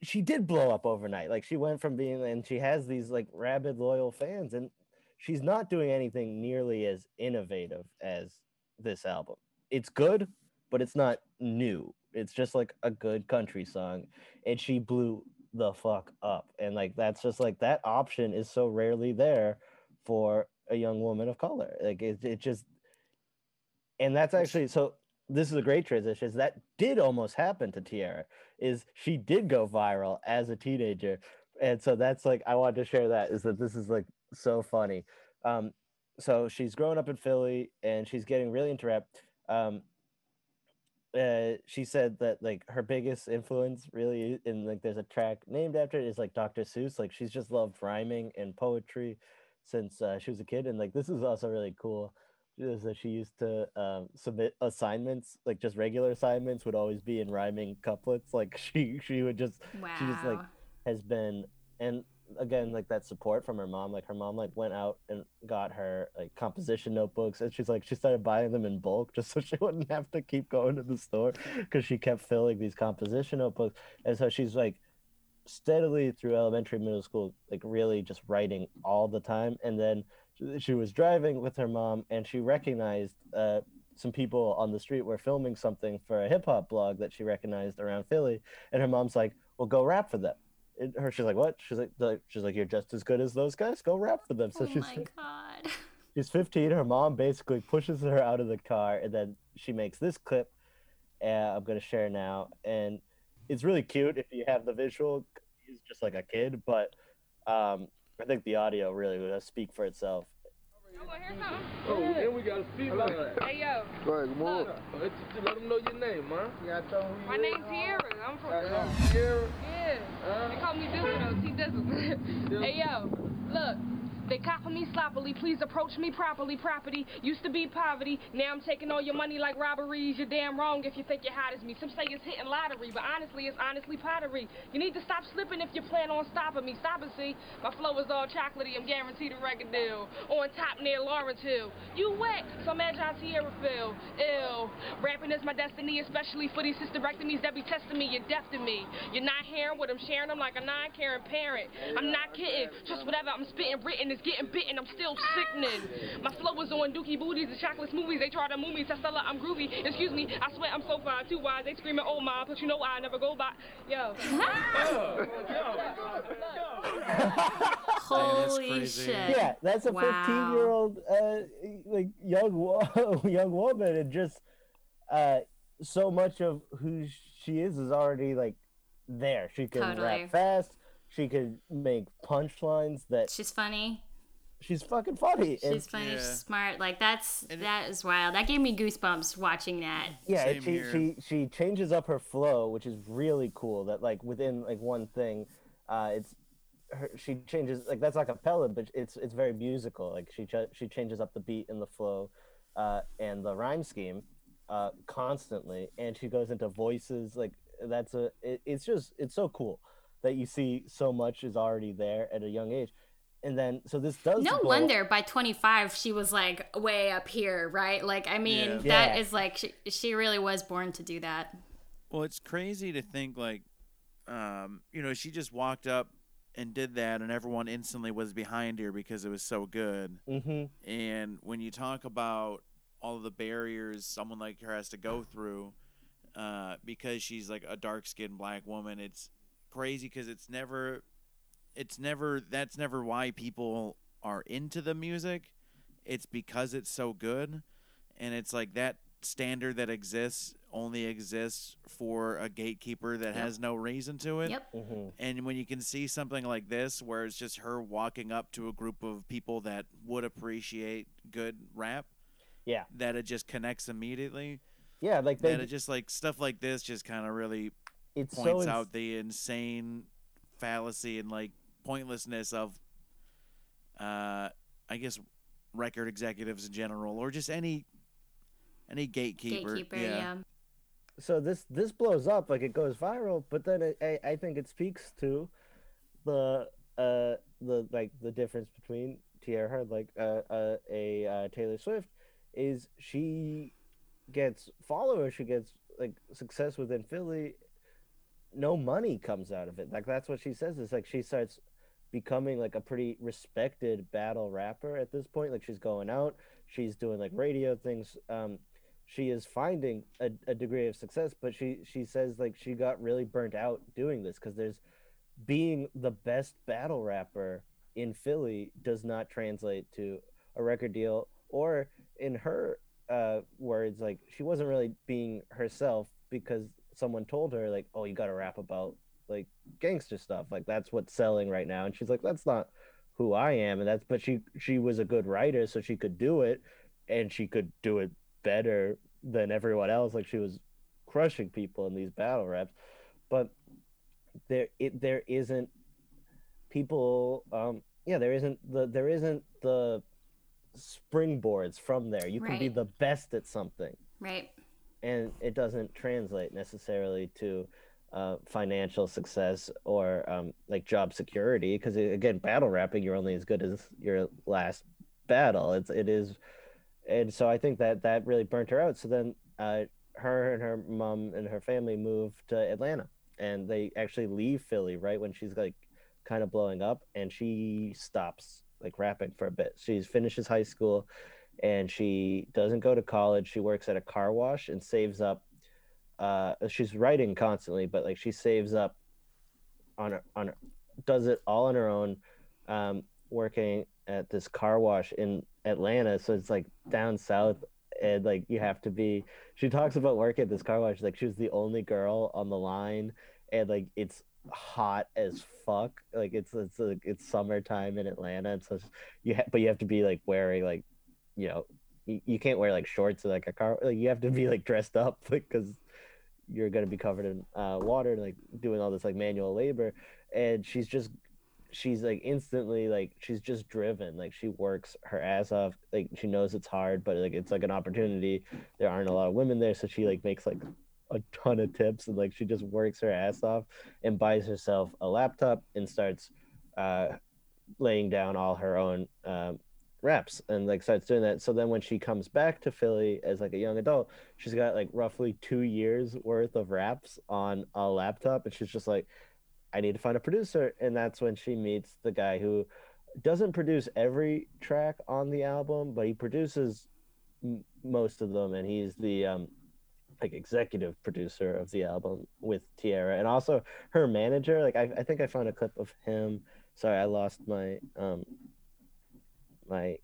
she did blow up overnight. Like she went from being and she has these like rabid loyal fans and she's not doing anything nearly as innovative as this album. It's good, but it's not new. It's just like a good country song and she blew the fuck up. And like that's just like that option is so rarely there for a young woman of color. Like it, it just and that's actually so this is a great transition. Is that did almost happen to Tierra? Is she did go viral as a teenager, and so that's like I wanted to share that. Is that this is like so funny. Um, so she's growing up in Philly and she's getting really into rap. Um, uh, she said that like her biggest influence really in like there's a track named after it is like Dr. Seuss. Like she's just loved rhyming and poetry since uh, she was a kid, and like this is also really cool is that she used to um, submit assignments, like just regular assignments, would always be in rhyming couplets. Like *laughs* she she would just Wow. she just like has been and again like that support from her mom. Like her mom like went out and got her like composition notebooks, and she's like she started buying them in bulk just *laughs* so she wouldn't have to keep going to the store because she kept filling these composition notebooks, and so she's like steadily through elementary middle school like really just writing all the time and then she was driving with her mom and she recognized uh, some people on the street were filming something for a hip hop blog that she recognized around Philly, and her mom's like, "Well, go rap for them." And her, she's like, "What?" She's like, "She's like, you're just as good as those guys. Go rap for them." So oh she's my god. *laughs* she's 15. Her mom basically pushes her out of the car, and then she makes this clip. Uh, I'm gonna share now, and it's really cute if you have the visual. He's just like a kid, but um, I think the audio really would speak for itself. Oh, and we got a speed line. Hey yo, Go ahead, come on. Let, just them know your name, huh? Yeah, I told man. my name's Tierra. I'm from Sierra. yeah. They call me Dizzle though, T Dizzle. *laughs* hey yo, look. They copper me sloppily, please approach me properly. Property used to be poverty, now I'm taking all your money like robberies. You're damn wrong if you think you're hot as me. Some say it's hitting lottery, but honestly, it's honestly pottery. You need to stop slipping if you plan on stopping me. Stop and see, my flow is all chocolatey, I'm guaranteed a record deal. On top near Lauryn Hill. You wet, so imagine John Tierra feel. Ill. Rapping is my destiny, especially for these hysterectomies that be testing me. You're deaf to me. You're not hearing what I'm sharing, I'm like a non-caring parent. I'm not kidding, just whatever I'm spitting written is getting bitten, I'm still sickening. My flow is on dookie booties and chocolate smoothies. They try to move me, Testella, I'm groovy. Excuse me, I swear I'm so fine, too wise. They screaming, oh my, but you know I never go by. Yo. *laughs* Holy shit. yeah, that's a Wow. 15 year old uh, like young wo- *laughs* young woman, and just uh, so much of who she is is already like there. She can Totally. rap fast. She could make punchlines that She's funny. she's fucking funny. and- She's funny. Yeah. She's smart. Like that's And it- that is wild. That gave me goosebumps watching that. yeah, Same she here. she she changes up her flow, which is really cool. That like within like one thing, uh, it's her, she changes like that's like a cappella, but it's it's very musical. Like she ch- she changes up the beat and the flow, uh, and the rhyme scheme, uh, constantly, and she goes into voices. Like that's a it, it's just it's so cool that you see so much is already there at a young age. And then, so this does No blow- wonder by 25 she was like way up here, right? Like I mean, Yeah. that Yeah. is like she, she really was born to do that. Well, it's crazy to think like, um, you know, she just walked up and did that, and everyone instantly was behind her because it was so good. Mhm. And when you talk about all of the barriers someone like her has to go through, uh, because she's like a dark skinned black woman, it's crazy because it's never, it's never, that's never why people are into the music. It's because it's so good. And it's like that standard that exists only exists for a gatekeeper that has no reason to it. Yep. Mhm. And when you can see something like this, where it's just her walking up to a group of people that would appreciate good rap, Yeah. that it just connects immediately. Yeah, like they, that it just like stuff like this just kind of really it's points so ins- out the insane fallacy and like pointlessness of, uh, I guess, record executives in general, or just any any gatekeeper. Gatekeeper, yeah. so this this blows up like it goes viral but then it, I, I think it speaks to the uh the like the difference between Tierra like uh, uh a uh, Taylor Swift is she gets followers she gets like success within Philly no money comes out of it. Like that's what she says. Is like she starts becoming like a pretty respected battle rapper at this point. Like she's going out. She's doing like radio things. Um she is finding a, a degree of success but she she says like she got really burnt out doing this because there's being the best battle rapper in philly does not translate to a record deal or in her uh words like she wasn't really being herself because someone told her like oh you got to rap about like gangster stuff. Like that's what's selling right now. And she's like that's not who i am. And that's but she she was a good writer so she could do it and she could do it better than everyone else. Like she was crushing people in these battle raps. But there it there isn't people um yeah there isn't the there isn't the springboards from there. You can be the best at something. Right. And it doesn't translate necessarily to uh, financial success or um, like job security because again battle rapping you're only as good as your last battle. It's it is and so i think that that really burnt her out. So then uh, her and her mom and her family move to atlanta and they actually leave philly right when she's like kind of blowing up and she stops like rapping for a bit. She finishes high school and she doesn't go to college. She works at a car wash and saves up. Uh, she's writing constantly, but like she saves up on her, on her, does it all on her own, um, working at this car wash in Atlanta. So it's like down south, and like you have to be. She talks about working at this car wash like she was the only girl on the line, and like it's hot as fuck. Like it's it's it's summertime in Atlanta, and so you ha- but you have to be like wearing like you know you, can't wear like shorts or like a car. Like you have to be like dressed up *laughs* because you're gonna be covered in uh, water and like doing all this like manual labor. And she's just she's like instantly like she's just driven like she works her ass off like she knows it's hard but like it's like an opportunity there aren't a lot of women there so she like makes like a ton of tips and like she just works her ass off and buys herself a laptop and starts uh laying down all her own um reps and like starts doing that so then when she comes back to philly as like a young adult she's got like roughly two years worth of raps on a laptop and she's just like I need to find a producer. And that's when she meets the guy who doesn't produce every track on the album, but he produces m- most of them. And he's the um, like executive producer of the album with Tierra and also her manager. Like, I, I think I found a clip of him. Sorry, I lost my um, my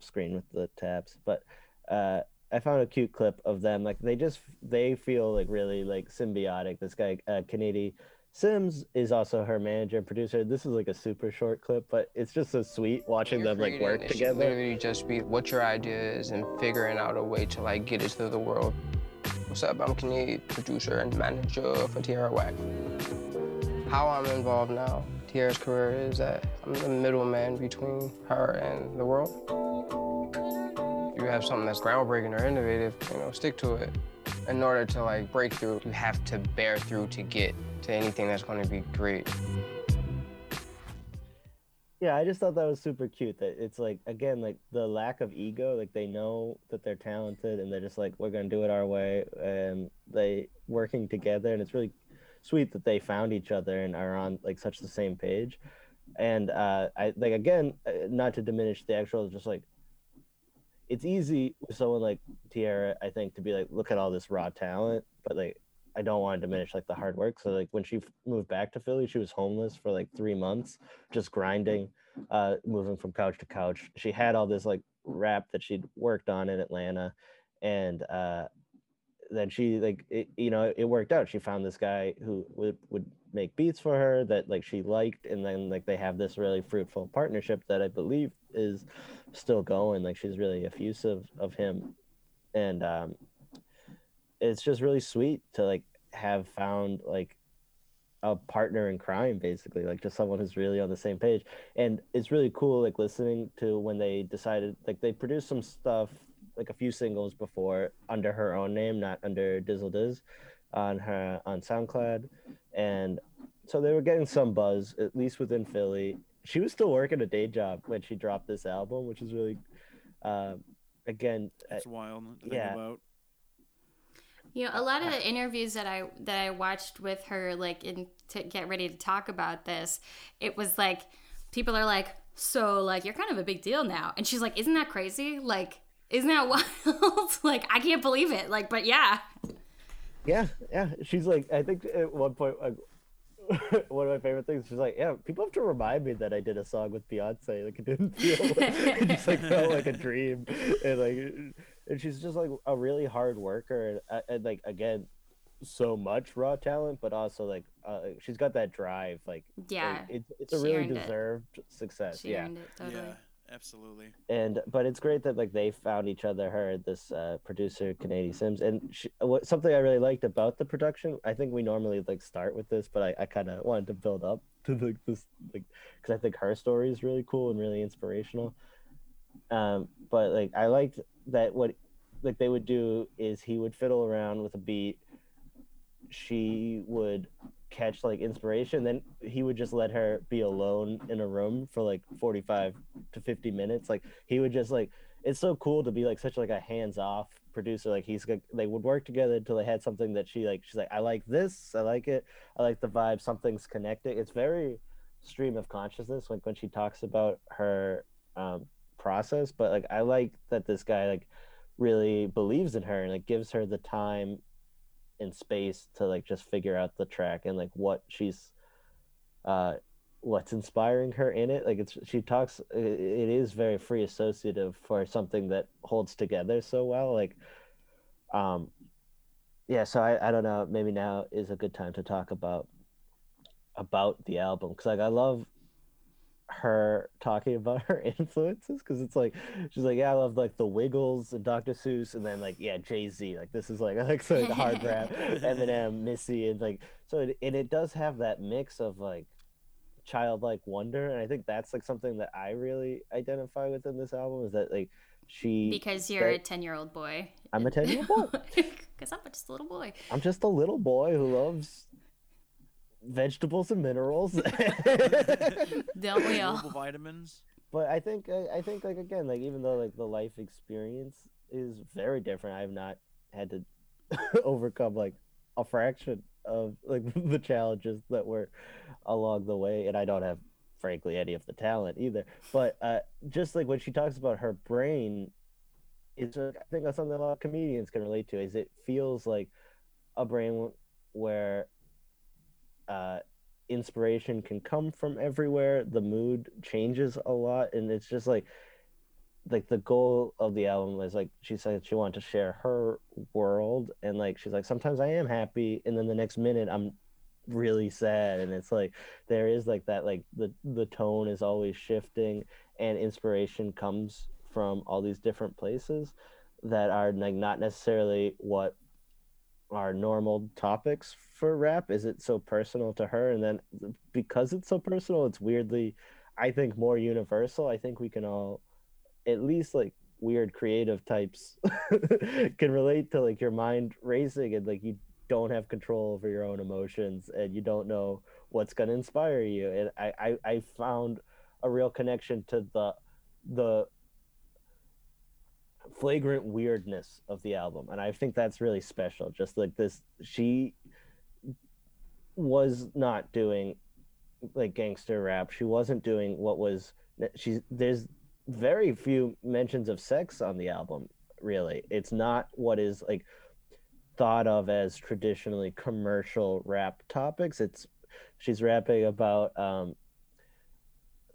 screen with the tabs, but uh, I found a cute clip of them. Like they just they feel like really like symbiotic. This guy, uh, Kennedy Sims, is also her manager and producer. This is like a super short clip, but it's just so sweet watching them like work it together. literally just be what your idea is and figuring out a way to like get it to the world. What's up? I'm Kinnead, producer and manager for Tierra Whack. How I'm involved now, Tierra's career is that I'm the middleman between her and the world. If you have something that's groundbreaking or innovative, you know, stick to it. In order to like break through, you have to bear through to get to anything that's going to be great. Yeah, I just thought that was super cute. That it's like again, like the lack of ego. Like they know that they're talented, and they're just like, we're gonna do it our way, and they working together, and it's really sweet that they found each other and are on like such the same page. And uh, I like again, uh, not to diminish the actual, just like it's easy with someone like Tierra, I think, to be like, look at all this raw talent, but like I don't want to diminish like the hard work. So like when she moved back to Philly, she was homeless for like three months, just grinding, uh, moving from couch to couch. She had all this like rap that she'd worked on in Atlanta, and uh, then she like it, you know it worked out. She found this guy who would would make beats for her that like she liked, and then like they have this really fruitful partnership that I believe is still going. Like she's really effusive of him, and um, it's just really sweet to like have found like a partner in crime basically like just someone who's really on the same page and it's really cool like listening to when they decided like they produced some stuff like a few singles before under her own name not under dizzle diz on her on soundcloud and so they were getting some buzz at least within philly she was still working a day job when she dropped this album which is really uh, again It's wild to think yeah. about. You know, a lot of the interviews that I that I watched with her, like in to get ready to talk about this, it was like people are like, "So, like, you're kind of a big deal now," and she's like, "Isn't that crazy? Like, isn't that *laughs* wild? like, I can't believe it. Like, but yeah, Yeah, yeah. She's like, I think at one point, like, *laughs* one of my favorite things. She's like, yeah, people have to remind me that I did a song with Beyonce. Like, it didn't feel, *laughs* like, it just like felt like a dream, and like, and she's just like a really hard worker, and, uh, and like again, so much raw talent, but also like, uh, she's got that drive. Like, like, yeah, it's it's a She really earned it. deserved success. she yeah. earned it totally." Yeah, absolutely. and but it's great that like they found each other her this uh producer Canadian Sims and she, what something I really liked about the production I think we normally like start with this but I, I kind of wanted to build up to like this like because I think her story is really cool and really inspirational um but like I liked that what like they would do is he would fiddle around with a beat she would catch like inspiration then he would just let her be alone in a room for like 45 to 50 minutes. Like he would just like it's so cool to be like such like a hands-off producer. Like he's they would work together until they had something that she like she's like i like this i like it i like the vibe something's connecting it's very stream of consciousness like when she talks about her um process but like i like that this guy like really believes in her and like gives her the time and space to like just figure out the track and like what she's uh what's inspiring her in it. Like it's she talks it, it is very free associative for something that holds together so well like um yeah so I, I don't know maybe now is a good time to talk about about the album because like I love her talking about her *laughs* influences because it's like she's like yeah I love like the Wiggles and Dr. Seuss and then like yeah Jay Z like this is like *laughs* like so hard rap Eminem *laughs* Missy and like so it, and it does have that mix of like childlike wonder and I think that's like something that I really identify with in this album is that like she Because you're that- a 10 year old boy. I'm a 10 year old boy Because I'm just a little boy. I'm just a little boy who loves vegetables and minerals. *laughs* Don't we all? Vitamins. but I think I, I think like again like even though like the life experience is very different, I've not had to *laughs* overcome like a fraction of like *laughs* the challenges that were along the way, and I don't have frankly any of the talent either. But uh, just like when she talks about her brain, it's uh, I think that's something a lot of comedians can relate to. Is it feels like a brain where uh, inspiration can come from everywhere. The mood changes a lot, and it's just like like the goal of the album is like she said she wanted to share her world, and like she's like sometimes I am happy, and then the next minute I'm really sad, and it's like there is like that like the the tone is always shifting, and inspiration comes from all these different places that are like not necessarily what our normal topics for rap? Is it so personal to her? And then because it's so personal it's weirdly i think more universal. I think we can all at least like weird creative types *laughs* can relate to like your mind racing and like you don't have control over your own emotions and you don't know what's going to inspire you. And I, I i found a real connection to the the flagrant weirdness of the album and i think that's really special just like this she was not doing like gangster rap. She wasn't doing what was she's there's very few mentions of sex on the album really. It's not what is like thought of as traditionally commercial rap topics. It's she's rapping about um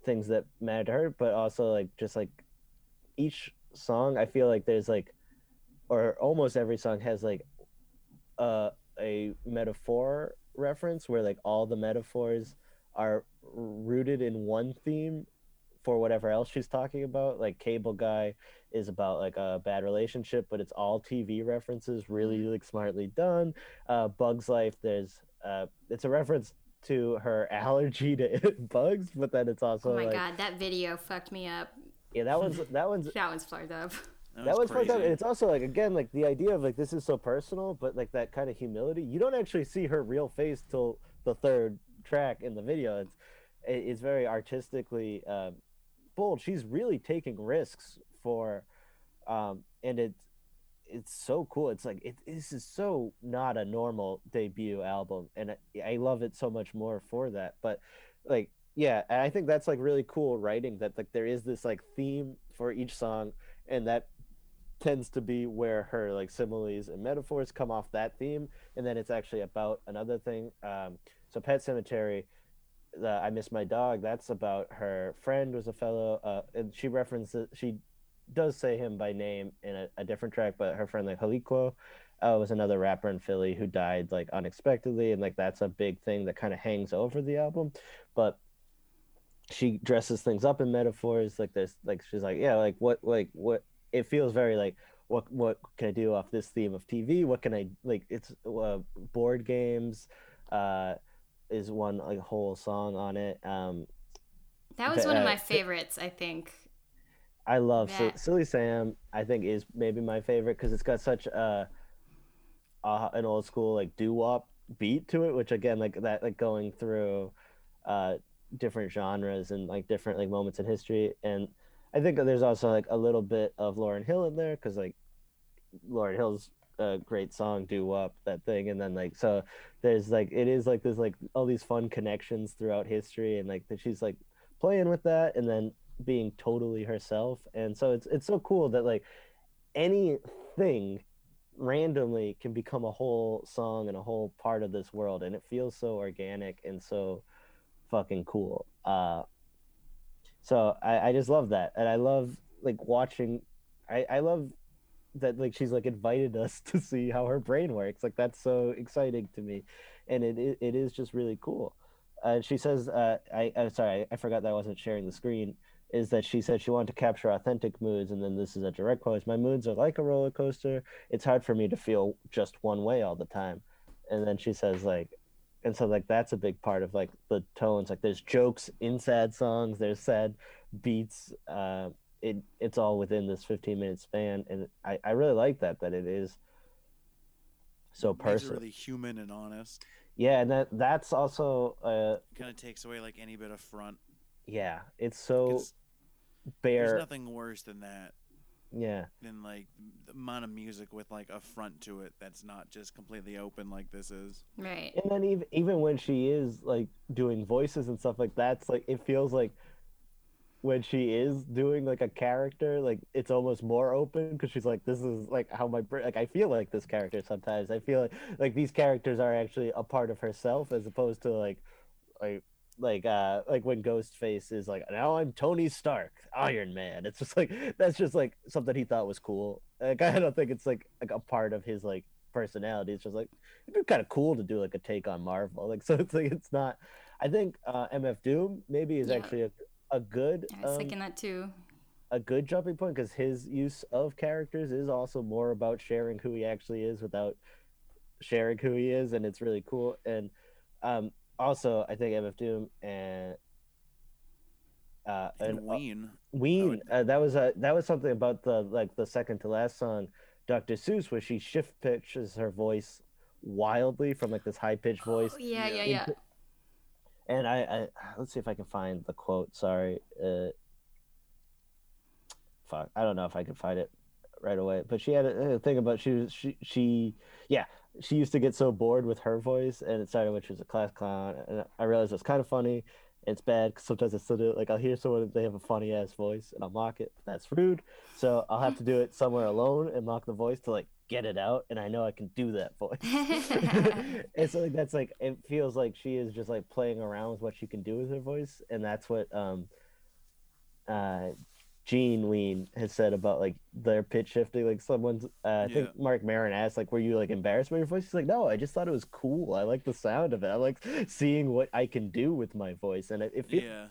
things that matter to her but also like just like each song i feel like there's like or almost every song has like uh, a metaphor reference where like all the metaphors are rooted in one theme for whatever else she's talking about like cable guy is about like a bad relationship but it's all tv references really like smartly done uh bugs life there's uh it's a reference to her *laughs* allergy to *laughs* bugs but then it's also Oh my like god, that video fucked me up. Yeah that one's that one's *laughs* That one's flared up. that was fucked up. And it's also like again, like the idea of like this is so personal, but like that kind of humility. You don't actually see her real face till the third track in the video. It's it's very artistically uh, bold. She's really taking risks for, um, and it's it's so cool. It's like it this is so not a normal debut album, and I, I love it so much more for that. But like yeah, and I think that's like really cool writing that like there is this like theme for each song, and that tends to be where her like similes and metaphors come off that theme and then it's actually about another thing um so pet cemetery the i miss my dog that's about her friend was a fellow uh and she references she does say him by name in a, a different track but her friend like Haliquo uh, was another rapper in philly who died like unexpectedly and like that's a big thing that kind of hangs over the album but she dresses things up in metaphors like there's like she's like yeah like what like what it feels very like what what can I do off this theme of TV? What can I like? It's uh, board games, uh, is one like whole song on it. Um, That was But, one of uh, my favorites, I think. I love Yeah. Silly Sam. I think is maybe my favorite because it's got such a, a an old school like doo wop beat to it, which again like that like going through, uh, different genres and like different like moments in history and I think there's also like a little bit of Lauryn Hill in there because like Lauryn Hill's a great song "Doo Wop," that thing, and then like so there's like it is like there's like all these fun connections throughout history, and like that she's like playing with that, and then being totally herself, and so it's it's so cool that like anything randomly can become a whole song and a whole part of this world, and it feels so organic and so fucking cool. Uh, so I, I just love that and i love like watching I, I love that like she's like invited us *laughs* to see how her brain works like that's so exciting to me and it it, it is just really cool uh, she says, uh, I, I'm sorry, I forgot that I wasn't sharing the screen. Is that she said she wanted to capture authentic moods, and then this is a direct quote. My moods are like a roller coaster. It's hard for me to feel just one way all the time. And then she says, like, and so like that's a big part of like the tones. Like there's jokes in sad songs, there's sad beats. Uh, it it's all within this 15 minute span, and I I really like that that it is so personal. really human and honest. Yeah, and that that's also uh Kind of takes away like any bit of front. yeah, it's so 'Cause There's bare. nothing worse than that. Yeah, Than like the amount of music with like a front to it that's not just completely open like this is. Right. and then even even when she is like doing voices and stuff like that's like it feels like when she is doing like a character, like it's almost more open because she's like, this is like how my brain, like I feel like this character sometimes. I feel like like these characters are actually a part of herself as opposed to like like like uh like when Ghostface is like now I'm Tony Stark, Iron Man. It's just like *laughs* that's just like something he thought was cool. Like *laughs* I don't think it's like like a part of his like personality. It's just like it'd be kind of cool to do like a take on Marvel. Like *laughs* so it's like it's not. I think uh, MF Doom maybe is Yeah. actually a, a good I was um, thinking that too. a good jumping point because his use of characters is also more about sharing who he actually is without sharing who he is, and it's really cool. And um, also, I think MF Doom and uh, And and uh, Ween. Ween, uh, that was a that was something about the like the second to last song, Dr. Seuss, where she shift pitches her voice wildly from like this high pitched voice, Oh, yeah, yeah, Yeah. yeah. into- and I, I let's see if I can find the quote. Sorry, uh, fuck, I don't know if I can find it right away. But she had a, a thing about she was she she yeah she used to get so bored with her voice, and it started when she was a class clown, and I realized it's kind of funny. It's bad 'cause sometimes I still do it. Like I'll hear someone they have a funny ass voice, and I'll mock it. That's rude. So I'll have to do it somewhere alone and mock the voice to like get it out, and I know I can do that voice. *laughs* and so like that's like it feels like she is just like playing around with what she can do with her voice, and that's what um uh Gene Ween has said about like their pitch shifting. Like someone's uh, I think Marc Maron asked like, "Were you like embarrassed by your voice?" He's like, "No, I just thought it was cool. I like the sound of it. I like seeing what I can do with my voice, and it, it feels Yeah.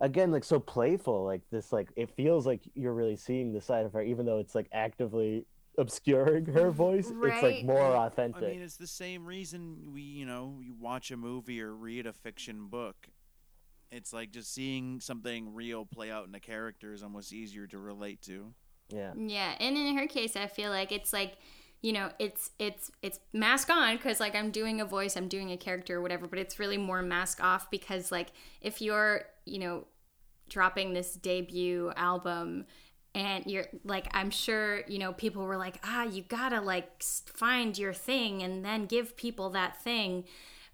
again like so playful like this like it feels like you're really seeing the side of her even though it's like actively obscuring *laughs* her voice it's like more authentic. I mean, it's the same reason we, you know, you watch a movie or read a fiction book. It's like just seeing something real play out in a character is almost easier to relate to. yeah Yeah, and in her case, I feel like it's like, you know, it's it's it's mask on because like I'm doing a voice, I'm doing a character or whatever, but it's really more mask off because like if you're, you know, dropping this debut album and you're like i'm sure you know people were like ah you gotta like find your thing and then give people that thing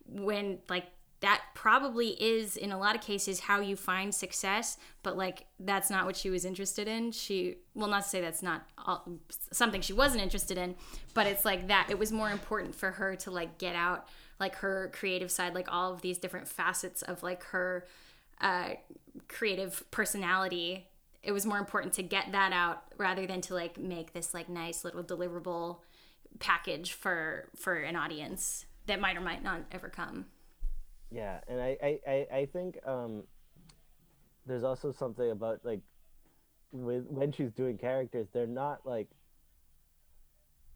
when like that probably is in a lot of cases how you find success but like that's not what she was interested in. She well not to say that's not all, something she wasn't interested in but it's like that it was more important for her to like get out like her creative side like all of these different facets of like her uh, creative personality. It was more important to get that out rather than to like make this like nice little deliverable package for for an audience that might or might not ever come yeah and i i i, I think um there's also something about like with when she's doing characters they're not like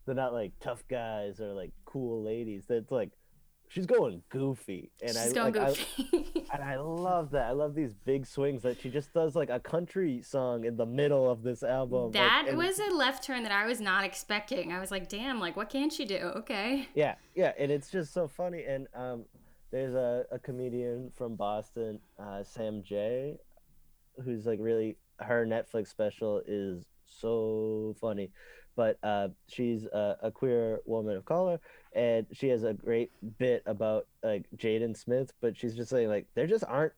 they're not like tough guys or like cool ladies that's like she's going goofy and she's i like, I- *laughs* And I love that. I love these big swings that she just does like a country song in the middle of this album. that and- was a left turn that i was not expecting i was like damn like what can she do okay yeah, yeah, and it's just so funny. And um, there's a, a comedian from Boston, uh, Sam Jay, who's like really her Netflix special is so funny. But uh, she's a, a queer woman of color, and she has a great bit about like Jaden Smith. But she's just saying like there just aren't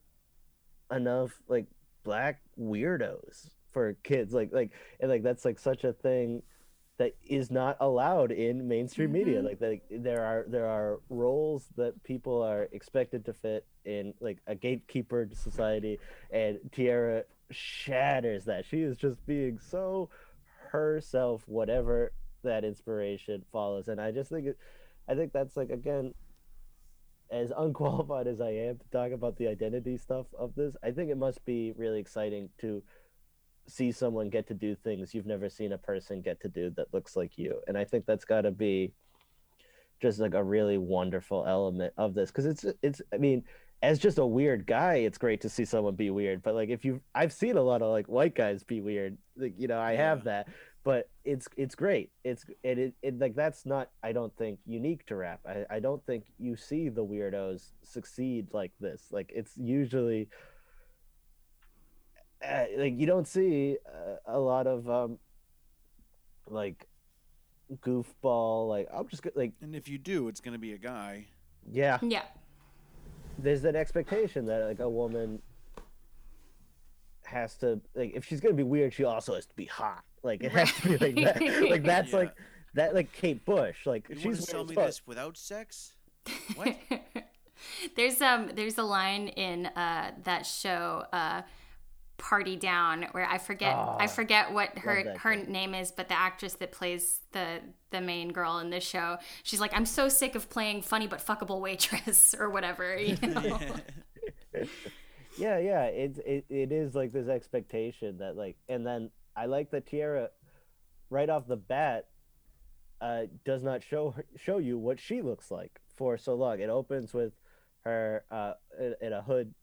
enough like black weirdos for kids. Like like and like that's like such a thing that is not allowed in mainstream media. Mhm. Like that there are there are roles that people are expected to fit in like a gatekeeper society, and Tierra shatters that. She is just being so herself, whatever that inspiration follows, and I just think it, I think that's like again. as unqualified as I am to talk about the identity stuff of this, I think it must be really exciting to see someone get to do things you've never seen a person get to do that looks like you. And I think that's got to be just like a really wonderful element of this because it's it's I mean as just a weird guy, it's great to see someone be weird. But like if you, I've seen a lot of like white guys be weird. Like you know, I have that. But it's it's great. It's it, it, it like that's not I don't think unique to rap. I I don't think you see the weirdos succeed like this. Like it's usually. Uh, like you don't see uh, a lot of um like goofball like i'm just go- like And if you do, it's gonna be a guy. yeah Yeah. there's that expectation that like a woman has to like if she's gonna be weird, she also has to be hot. Like it has to be like that. Like that's Yeah. like that like Kate Bush. Like You she's to sell weird me fuck. this without sex? What? *laughs* There's um there's a line in uh that show uh Party Down where I forget I Ah, forget what her her show. name is, but the actress that plays the the main girl in this show, she's like, I'm so sick of playing funny but fuckable waitress *laughs* or whatever. You *laughs* know? yeah yeah it's it, it is like this expectation that like and then i like that Tierra right off the bat uh does not show her, show you what she looks like for so long it opens with her uh in, in a hood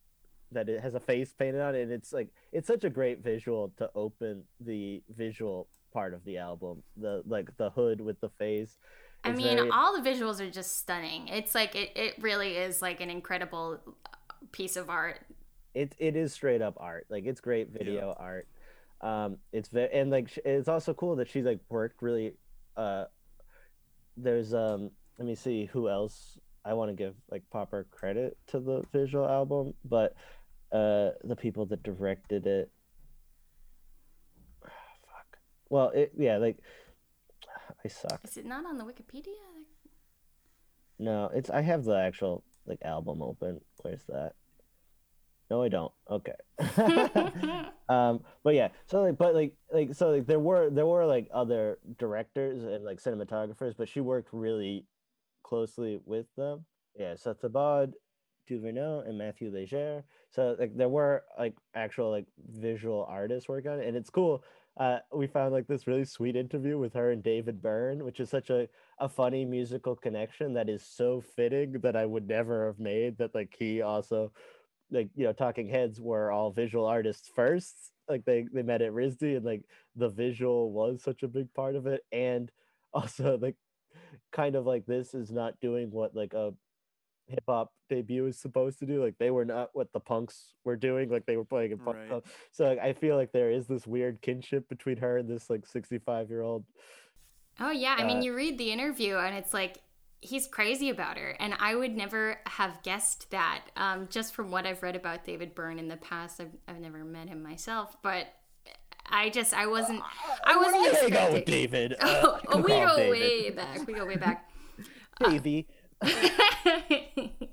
that it has a face painted on it and it's like it's such a great visual to open the visual part of the album the like the hood with the face I mean, very- all the visuals are just stunning. It's like it, it really is like an incredible piece of art. it it is straight up art. Like it's great video art. Um, it's very and like sh- it's also cool that she's like worked really. Uh, there's um, let me see who else I want to give like proper credit to the visual album, but uh, the people that directed it. Fuck. Well, it yeah like. *sighs* I suck. Is it not on the Wikipedia? No, it's I have the actual like album open. Where's that? No, I don't. Okay. *laughs* *laughs* um, but yeah, so like, but like, like, so like, there were there were like other directors and like cinematographers, but she worked really closely with them. Yeah, so Thibaut Duverneix and Matthew Leger. So like, there were like actual like visual artists working on it, and it's cool. Uh, we found like this really sweet interview with her and David Byrne, which is such a a funny musical connection that is so fitting that I would never have made. That like he also, like you know, Talking Heads were all visual artists first. Like they they met at RISD and like the visual was such a big part of it, and also like kind of like this is not doing what like a hip hop debut is supposed to do. Like they were not what the punks were doing. Like they were playing in punk. Right. club. So like, I feel like there is this weird kinship between her and this like sixty five year old Oh yeah, I mean, Uh, you read the interview and it's like he's crazy about her, and I would never have guessed that. Um, just from what I've read about David Byrne in the past, I've, I've never met him myself, but I just I wasn't I wasn't I hang out expecting. with David. *laughs* Oh, Uh, oh, we go David. way back. We go way back. Davey. *laughs*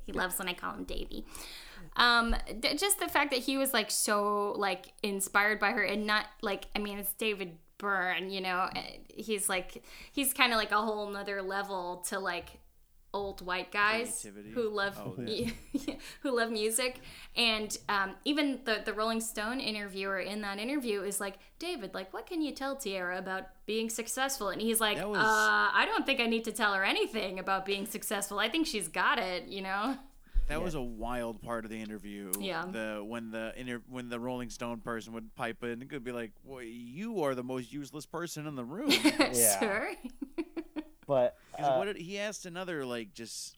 he loves when I call him Davy. Um, d- just the fact that he was like so like inspired by her and not like I mean it's David Byrne, you know, he's like he's kind of like a whole nother level to like old white guys Creativity. who love Oh, *laughs* mu- *laughs* who love music and um, even the the Rolling Stone interviewer in that interview is like David like what can you tell Tierra about being successful and he's like was- uh, I don't think I need to tell her anything about being successful I think she's got it you know That was a wild part of the interview. Yeah. The when the inter- when the Rolling Stone person would pipe in, it could be like, "Well, you are the most useless person in the room." *laughs* Yeah. sure But uh, what did, he asked another like just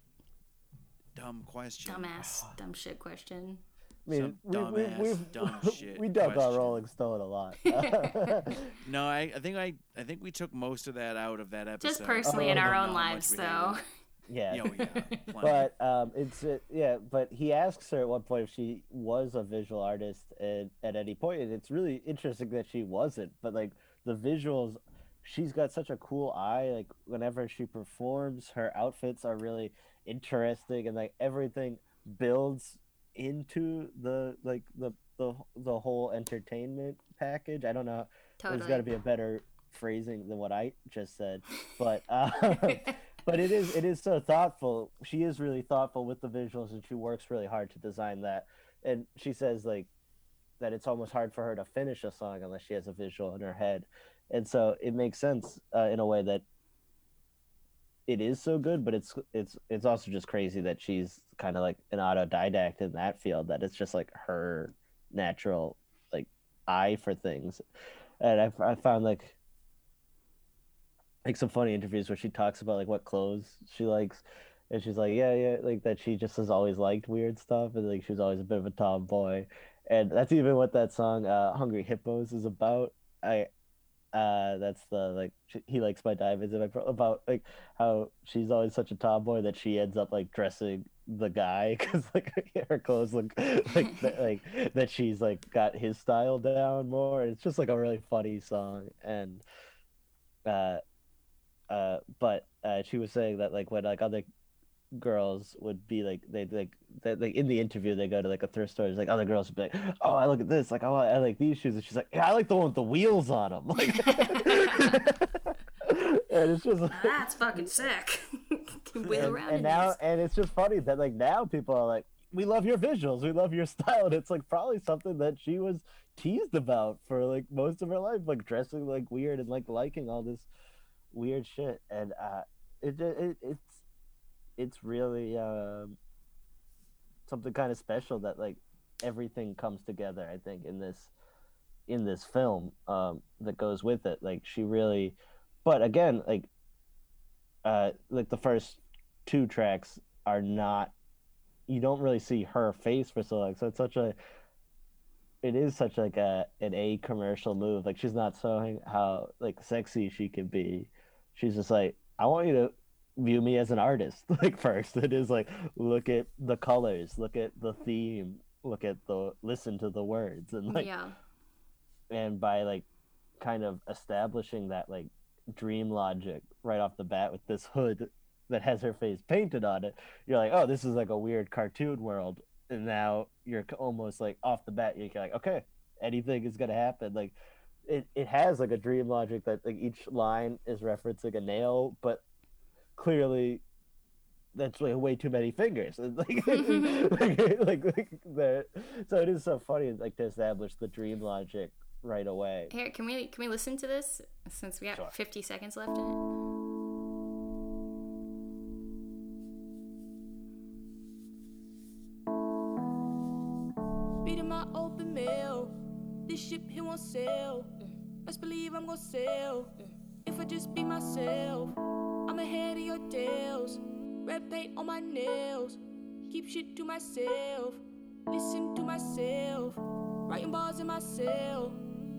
dumb question. dumbass dumb shit question I mean, some we, we, dumbass, we've, dumb *laughs* shit we dug on question. Rolling Stone a lot. *laughs* No, I, I think I I think we took most of that out of that episode. just personally Oh, in our own lives we though hated yeah. Oh yeah, but um, it's uh, yeah. But he asks her at one point if she was a visual artist at, at any point, and it's really interesting that she wasn't. But like the visuals, she's got such a cool eye. Like whenever she performs, her outfits are really interesting, and like everything builds into the like the the the whole entertainment package. I don't know. There's got to be a better phrasing than what I just said, but uh, *laughs* but it is it is so thoughtful. She is really thoughtful with the visuals, and she works really hard to design that. And she says like that it's almost hard for her to finish a song unless she has a visual in her head, and so it makes sense uh, in a way that it is so good. But it's it's it's also just crazy that she's kind of like an autodidact in that field. That it's just like her natural like eye for things, and I I found like like some funny interviews where she talks about like what clothes she likes and she's like yeah yeah like that she just has always liked weird stuff and like she was always a bit of a tomboy and that's even what that song uh hungry hippos is about i uh that's the like sh- he likes my diamonds and pro- about like how she's always such a tomboy that she ends up like dressing the guy *laughs* because like her clothes look *laughs* like that, like that she's like got his style down more it's just like a really funny song and uh uh but uh she was saying that like when like other girls would be like they like they like in the interview they go to like a thrift store it's like other girls would be like oh i look at this like oh i like these shoes and she's like yeah i like the one with the wheels on them like *laughs* *laughs* and it's just like, That's fucking sick. *laughs* Can wheel and, around and now these. and it's just funny that like now people are like we love your visuals we love your style and it's like probably something that she was teased about for like most of her life like dressing like weird and like liking all this weird shit and uh it, it it's it's really um something kind of special that like everything comes together i think in this in this film um that goes with it. Like she really but again like uh like the first two tracks are not you don't really see her face for so long. So it's such a it is such like a an a commercial move. Like she's not showing how like sexy she can be. She's just like i want you to view me as an artist *laughs* like first. It is like look at the colors look at the theme look at the listen to the words and like yeah. and by like kind of establishing that like dream logic right off the bat with this hood that has her face painted on it you're like oh this is like a weird cartoon world. And now you're almost like off the bat you're like okay anything is gonna happen. Like it, it has like a dream logic that like each line is referencing a nail but clearly that's like way too many fingers *laughs* like like, *laughs* like, like the, so it is so funny like to establish the dream logic right away Here, can we can we listen to this since we have Sure. 50 seconds left in it? Reading my open mail. This ship here won't sail. Mm. Best believe I'm gonna sail. Mm. If I just be myself, I'm ahead of your. Red paint on my nails. Keep shit to myself. Listen to myself. Writing bars in my cell.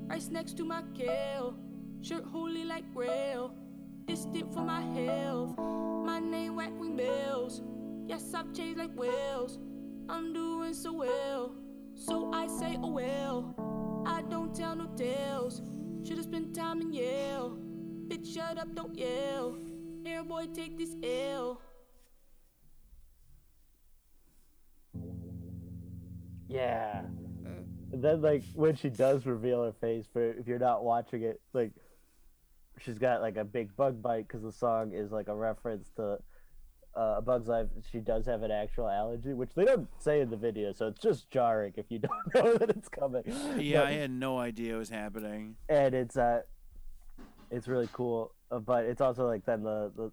Rice next to my kale. Shirt holy like rail. Distant for my health. My name whack ring bells. Yes, I've changed like whales. I'm doing so well. So I say, oh well. I don't tell no tales. Should've spent time in Yale. Bitch, shut up, don't yell. Air boy, take this L. Yeah. And then like when she does reveal her face for if you're not watching it, like she's got like a big bug bite because the song is like a reference to uh, a Bug's Life. She does have an actual allergy, which they don't say in the video, so it's just jarring if you *laughs* don't know that it's coming. Yeah, But- I had no idea it was happening. and it's uh, it's really cool. Uh, but it's also like then the the,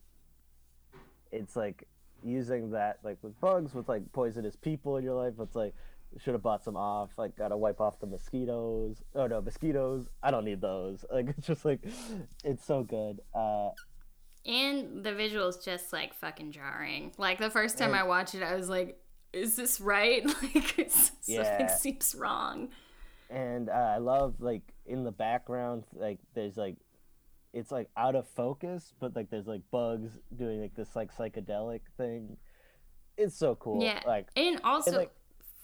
it's like using that like with bugs with like poisonous people in your life. It's like should have bought some off. Like gotta wipe off the mosquitoes. Oh no, mosquitoes. I don't need those. *laughs* Like it's just like it's so good. Uh, And the visuals just like fucking jarring. Like the first time And- I watched it, I was like, "Is this right? *laughs* Like it's, something seems wrong." and uh, I love like in the background, like there's like it's like out of focus, but like there's like bugs doing like this like psychedelic thing. It's so cool. Yeah. Like And also, like-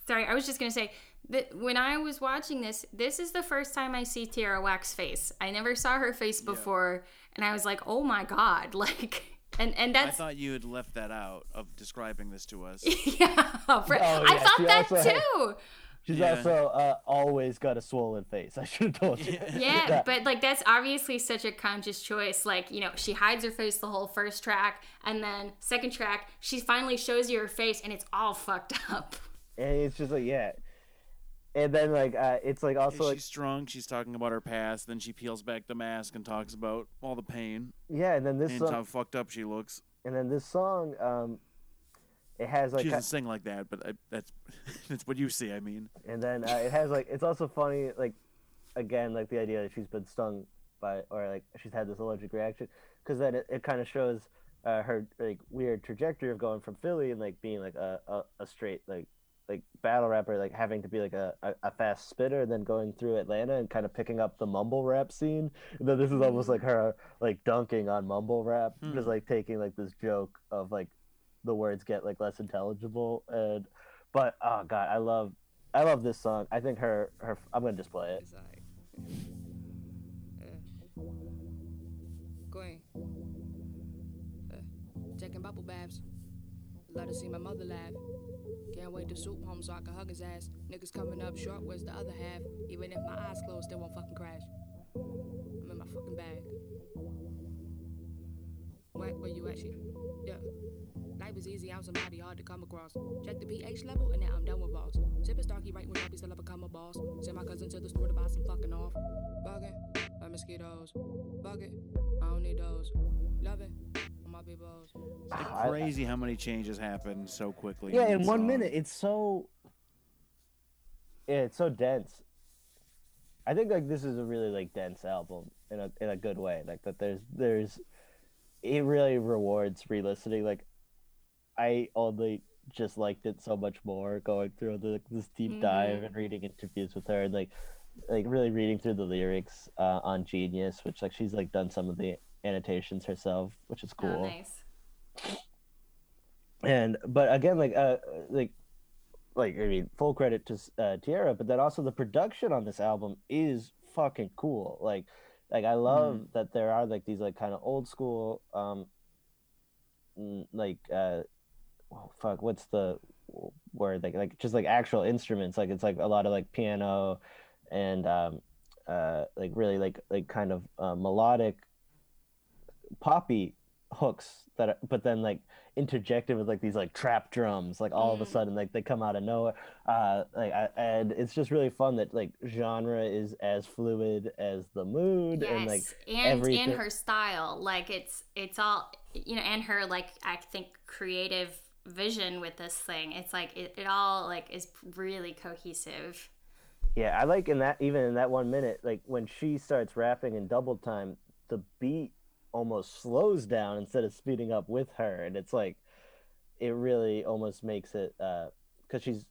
sorry, I was just gonna say that when I was watching this, this is the first time I see Tierra Whack's face. I never saw her face before, and I was like, "Oh my god!" *laughs* Like, and and that's... I thought you had left that out of describing this to us. *laughs* yeah. for- Oh, I yeah, thought she that also had- too. She's Yeah. also uh, always got a swollen face. *laughs* I should have told you. Yeah, Yeah. but like that's obviously such a conscious choice. Like, you know, she hides her face the whole first track, and then second track, she finally shows you her face, and it's all fucked *laughs* up. And it's just like yeah. And then like uh, it's like also like she's drunk. She's talking about her past. Then she peels back the mask and talks about all the pain yeah, and then this and song, how fucked up she looks. and then this song, um, it has like she doesn't sing like that, but I, that's *laughs* that's what you see. I mean, and then uh, it has like it's also funny like again like the idea that she's been stung by or like she's had this allergic reaction because then it, it kind of shows uh, her like weird trajectory of going from Philly and like being like a, a, a straight like like battle rapper like having to be like a, a, a fast spitter and then going through Atlanta and kind of picking up the mumble rap scene and then this is almost like her like dunking on mumble rap Hmm. just like taking like this joke of like the words get like less intelligible and but oh god i love i love this song i think her her i'm gonna just play it It's uh, Queen. Uh, yeah. Taking bubble baths. Love to see my mother laugh. Can't wait to soup home so I can hug his ass. Niggas coming up short, where's the other half? Even if my eyes closed, they won't fucking crash. I'm in my fucking bag. Where, where you at, shit? Yeah. Life is easy, I'm somebody hard to come across. Check the pH level, and now I'm done with balls. Sipping Starkey right when I be still I become a boss. Send my cousin to the store to buy some fucking off. Bugging, like mosquitoes. Bug it, I don't need those. Love it, on my peoples. it's like I- crazy how many changes happen so quickly. yeah in that one song. minute it's so yeah it's so dense i think like this is a really like dense album in a in a good way like that there's there's it really rewards re-listening like i only just liked it so much more going through the, this deep dive and reading interviews with her and like like really reading through the lyrics uh, on genius which like she's like done some of the annotations herself which is cool. Oh, nice. and but again like uh like like i mean full credit to uh Tierra, but then also the production on this album is fucking cool. Like like i love that there are like these like kind of old school um like uh oh, fuck what's the word? Like like just like actual instruments. Like it's like a lot of like piano and um uh like really like like kind of uh, melodic poppy hooks that are, but then like interjected with like these like trap drums like all of a sudden like they come out of nowhere uh like I, and it's just really fun that like genre is as fluid as the mood Yes, and like and everything in her style, like it's it's all you know, and her like I think creative vision with this thing. It's like it, it all like is really cohesive. Yeah, I like in that even in that one minute, like when she starts rapping in double time, the beat almost slows down instead of speeding up with her, and it's like it really almost makes it uh, because she's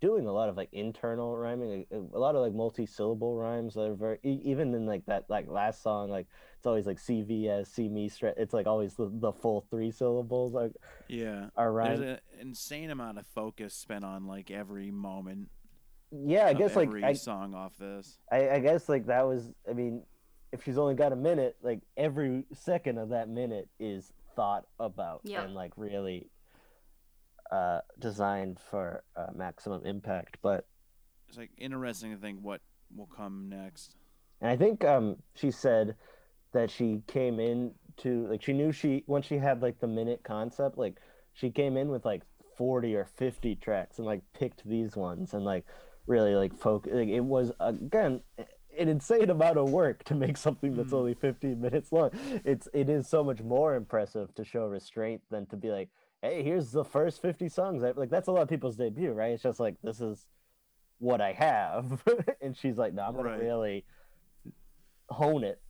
doing a lot of like internal rhyming, a lot of like multi-syllable rhymes that are very even in like that like last song, like it's always like CVS, see me. It's like always the, the full three syllables like Yeah. are There's an insane amount of focus spent on like every moment. Yeah, I guess like every I, song off this. I, I guess like that was I mean, if she's only got a minute, like every second of that minute is thought about Yeah. and like really uh designed for uh, maximum impact. But It's like interesting to think what will come next. and I think um she said that she came in to like she knew she once she had like the minute concept, like she came in with like 40 or 50 tracks and like picked these ones and like really like focus like, it was again an insane amount of work to make something that's only 15 minutes long it's it is so much more impressive to show restraint than to be like hey here's the first 50 songs like that's a lot of people's debut right it's just like this is what i have *laughs* and she's like no i'm gonna Right. really hone it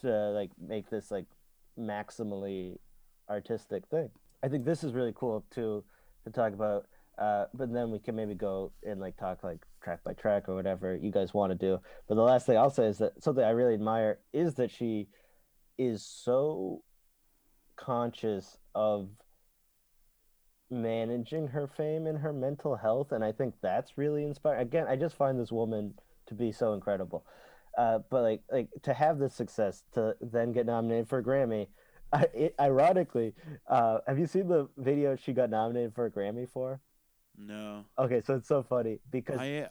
to like make this like maximally artistic thing. I think this is really cool too to talk about. Uh, but then we can maybe go and like talk like track by track or whatever you guys want to do. But the last thing I'll say is that something I really admire is that she is so conscious of managing her fame and her mental health and i think that's really inspiring again i just find this woman to be so incredible uh, but like like to have this success to then get nominated for a grammy I, it, ironically uh, have you seen the video she got nominated for a grammy for No. Okay, so it's so funny because I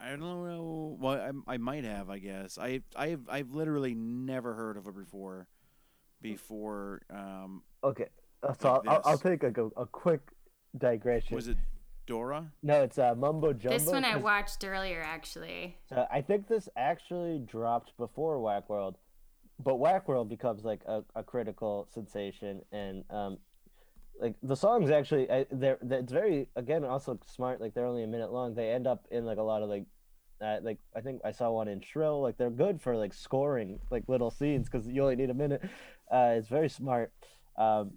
I don't know. Well, I, I might have. I guess I I've I've literally never heard of it before. Before um, okay, uh, so like I'll, I'll, I'll take like a, a quick digression. was it Dora? No, it's uh, Mumbo Jumbo. This one I watched earlier, actually. Uh, I think this actually dropped before Whack World, but Whack World becomes like a, a critical sensation, and um, like the songs actually, I, they're, it's very again also smart. Like they're only a minute long. They end up in like a lot of like, uh, like I think I saw one in Shrill. Like they're good for like scoring like little scenes because you only need a minute. Uh, it's very smart. Um,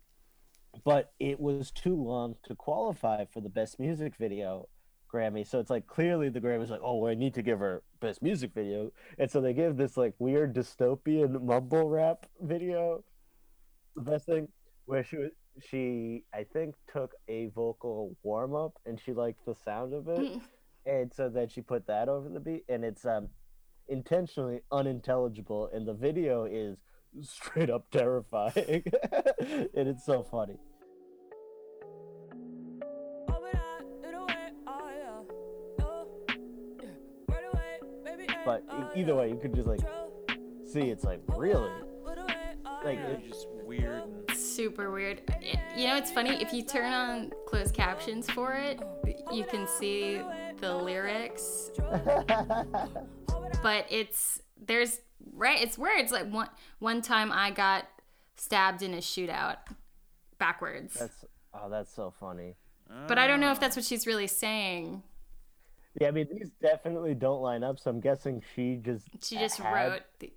but it was too long to qualify for the best music video Grammy. So it's like clearly the Grammy's like, oh, I need to give her best music video, and so they give this like weird dystopian mumble rap video. The best thing where she was, she I think took a vocal warm up and she liked the sound of it, and so then she put that over the beat, and it's um intentionally unintelligible, and the video is straight up terrifying, *laughs* and it's so funny. But either way, you could just like see it's like really like Yeah, it, just weird. And, Super weird. It- you know, it's funny if you turn on closed captions for it, you can see the lyrics, *laughs* but it's there's right. It's where it's like one one time I got stabbed in a shootout backwards, that's oh that's so funny. but I don't know if that's what she's really saying. Yeah, I mean these definitely don't line up, so I'm guessing she just She just wrote th-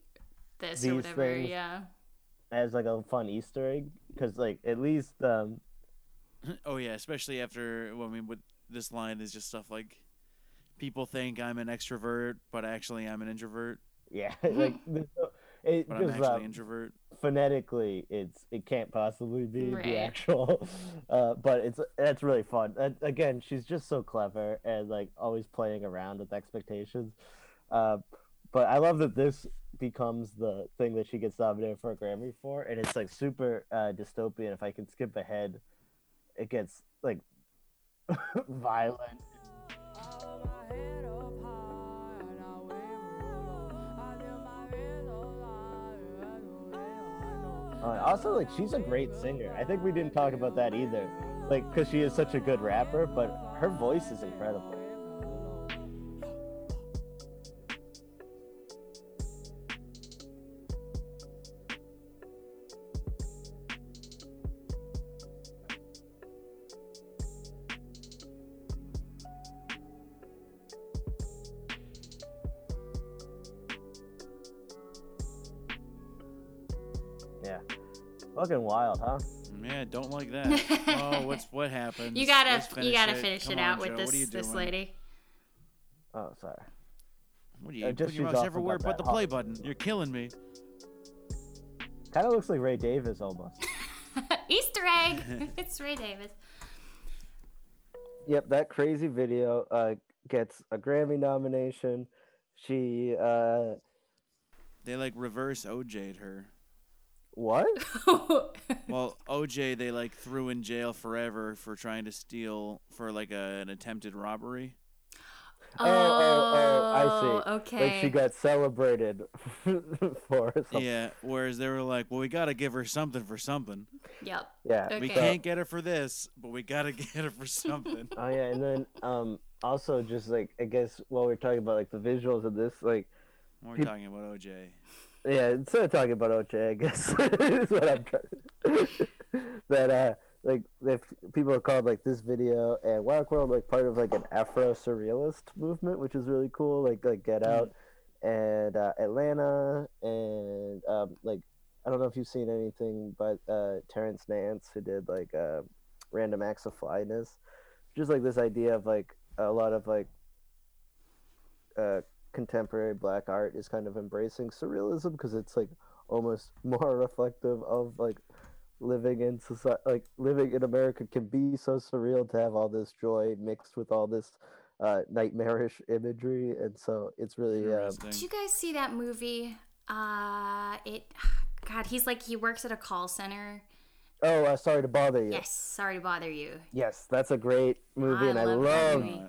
this or whatever. things. Yeah. As like a fun Easter egg because like at least um *clears throat* oh yeah, especially after. Well, I mean, with this line is just stuff like, people think I'm an extrovert, but actually I'm an introvert. yeah *laughs* like there's no- it But I'm actually um, introvert. phonetically it's it can't possibly be Right. the actual *laughs* uh but it's that's really fun and again she's just so clever and like always playing around with expectations uh but i love that this becomes the thing that she gets nominated for a grammy for and it's like super uh dystopian if i can skip ahead it gets like *laughs* violent Uh, also, like she's a great singer. I think we didn't talk about that either, like because she is such a good rapper, but her voice is incredible. Fucking wild, huh? Yeah, don't like that. *laughs* oh, what's what happened? You gotta you finish gotta it. finish Come it on, out with Joe. this What are you this lady. Oh, sorry. What are you Uh, just put your mouse everywhere but the play button? You're killing me. Kind of looks like Ray Davies almost. *laughs* Easter egg. *laughs* it's Ray Davies. Yep, that crazy video uh, gets a Grammy nomination. She uh, They like reverse OJ'd her. What? *laughs* Well, OJ they like threw in jail forever for trying to steal for like a, an attempted robbery. Oh, oh, oh, I see. Okay. Like she got celebrated *laughs* for something. Yeah, whereas they were like, well, we got to give her something for something. Yep. Yeah. Okay. We can't get her for this, but we got to *laughs* get her for something. Oh yeah, and then um also just like I guess while we're talking about like the visuals of this, like We're Peop- talking about OJ. Yeah, instead of talking about OJ, I guess *laughs* is what I'm trying. that uh like if people have called like this video and Wild World like part of like an Afro surrealist movement, which is really cool. Like like Get Out and uh, Atlanta and um like I don't know if you've seen anything, but uh Terrence Nance who did like uh, Random Acts of Flyness, just like this idea of like a lot of like uh contemporary black art is kind of embracing surrealism because it's like almost *laughs* more reflective of like living in society like living in america can be so surreal to have all this joy mixed with all this uh nightmarish imagery and so it's really um, Interesting. Did you guys see that movie? Uh, it. *sighs* God, he's like he works at a call center, Oh, uh, sorry to bother you. Yes, sorry to bother you. Yes, that's a great movie, I and I love that love movie.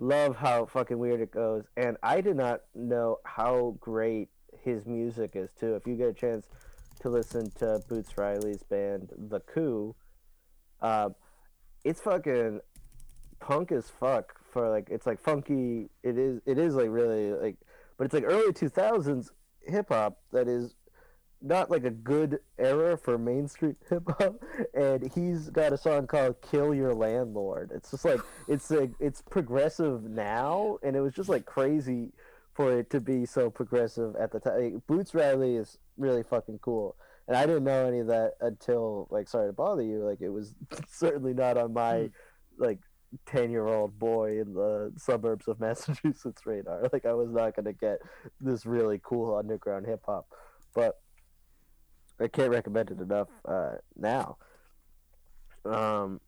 Love how fucking weird it goes. And I did not know how great his music is too. If you get a chance to listen to Boots Riley's band, The Coup, um, it's fucking punk as fuck for like it's like funky. It is it is like really like, but it's like early two thousands hip hop that is not like a good era for mainstream *laughs* hip hop, and he's got a song called "Kill Your Landlord." It's just like it's like it's progressive now, and it was just like crazy for it to be so progressive at the time. Like, Boots Riley is really fucking cool, and I didn't know any of that until like sorry to bother you. Like it was *laughs* certainly not on my hmm. like 10 year old boy in the suburbs of *laughs* Massachusetts radar. Like, I was not going to get this really cool underground hip hop. But I can't recommend it enough uh, now. Um,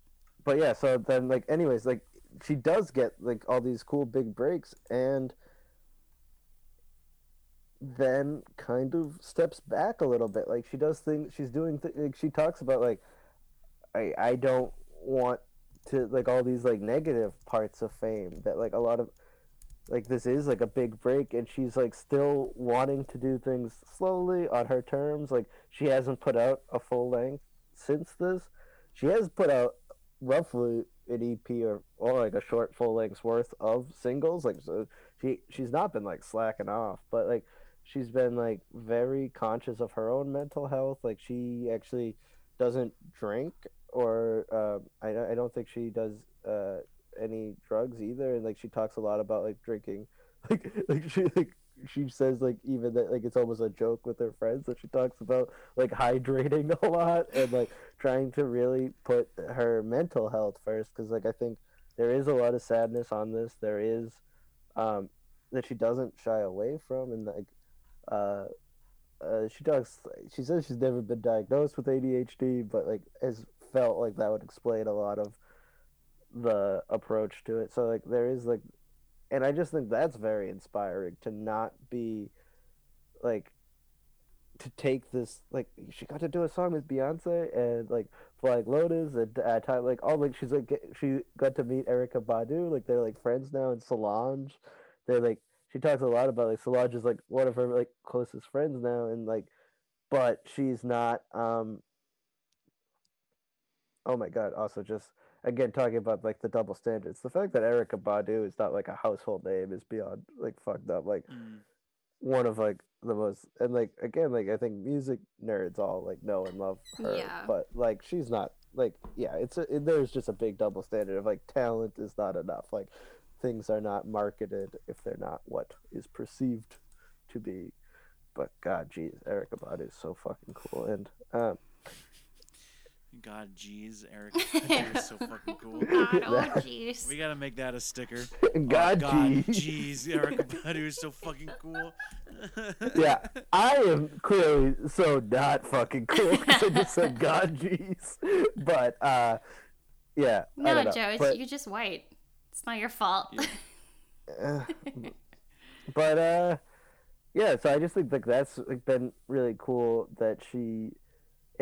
but yeah, so then, like, anyways, like, she does get, like, all these cool big breaks and then kind of steps back a little bit. Like, she does things, she's doing, th- like, she talks about, like, I, I don't want to like all these like negative parts of fame that like a lot of like this is like a big break and she's like still wanting to do things slowly on her terms like she hasn't put out a full length since this. She has put out roughly an ep or, or like a short full length's worth of singles like so she she's not been like slacking off but like she's been like very conscious of her own mental health. Like she actually doesn't drink or uh, I, I don't think she does uh, any drugs either and like she talks a lot about like drinking *laughs* like like she like she says like even that like it's almost a joke with her friends that she talks about like hydrating *laughs* a lot and like trying to really put her mental health first because like i think there is a lot of sadness on this there is um that she doesn't shy away from and like uh uh, she talks. She says she's never been diagnosed with ADHD, but like has felt like that would explain a lot of the approach to it. So like there is like, and I just think that's very inspiring to not be like to take this like she got to do a song with Beyonce and like Flying Lotus and uh, time like all like she's like get, she got to meet Erykah Badu like they're like friends now and Solange they're like she talks a lot about like Solange is like one of her like closest friends now and like but she's not um oh my god also just again talking about like the double standards the fact that Erykah Badu is not like a household name is beyond like fucked up like one of like the most and like again like I think music nerds all like know and love her Yeah. but like she's not like yeah it's a, it, there's just a big double standard of like talent is not enough like things are not marketed if they're not what is perceived to be but god jeez Erykah Badu is so fucking cool and um God, jeez, Eric, *laughs* you're so fucking cool. *laughs* God, oh jeez. We gotta make that a sticker. *laughs* God, oh, God, jeez. jeez, Erykah Badu is so fucking cool. yeah, I am clearly so not fucking cool 'cause I just said God, jeez. But uh, yeah. I No, don't know. Joe, it's, But, you're just white. It's not your fault. uh, but uh, yeah. So I just think like that's like been really cool that she,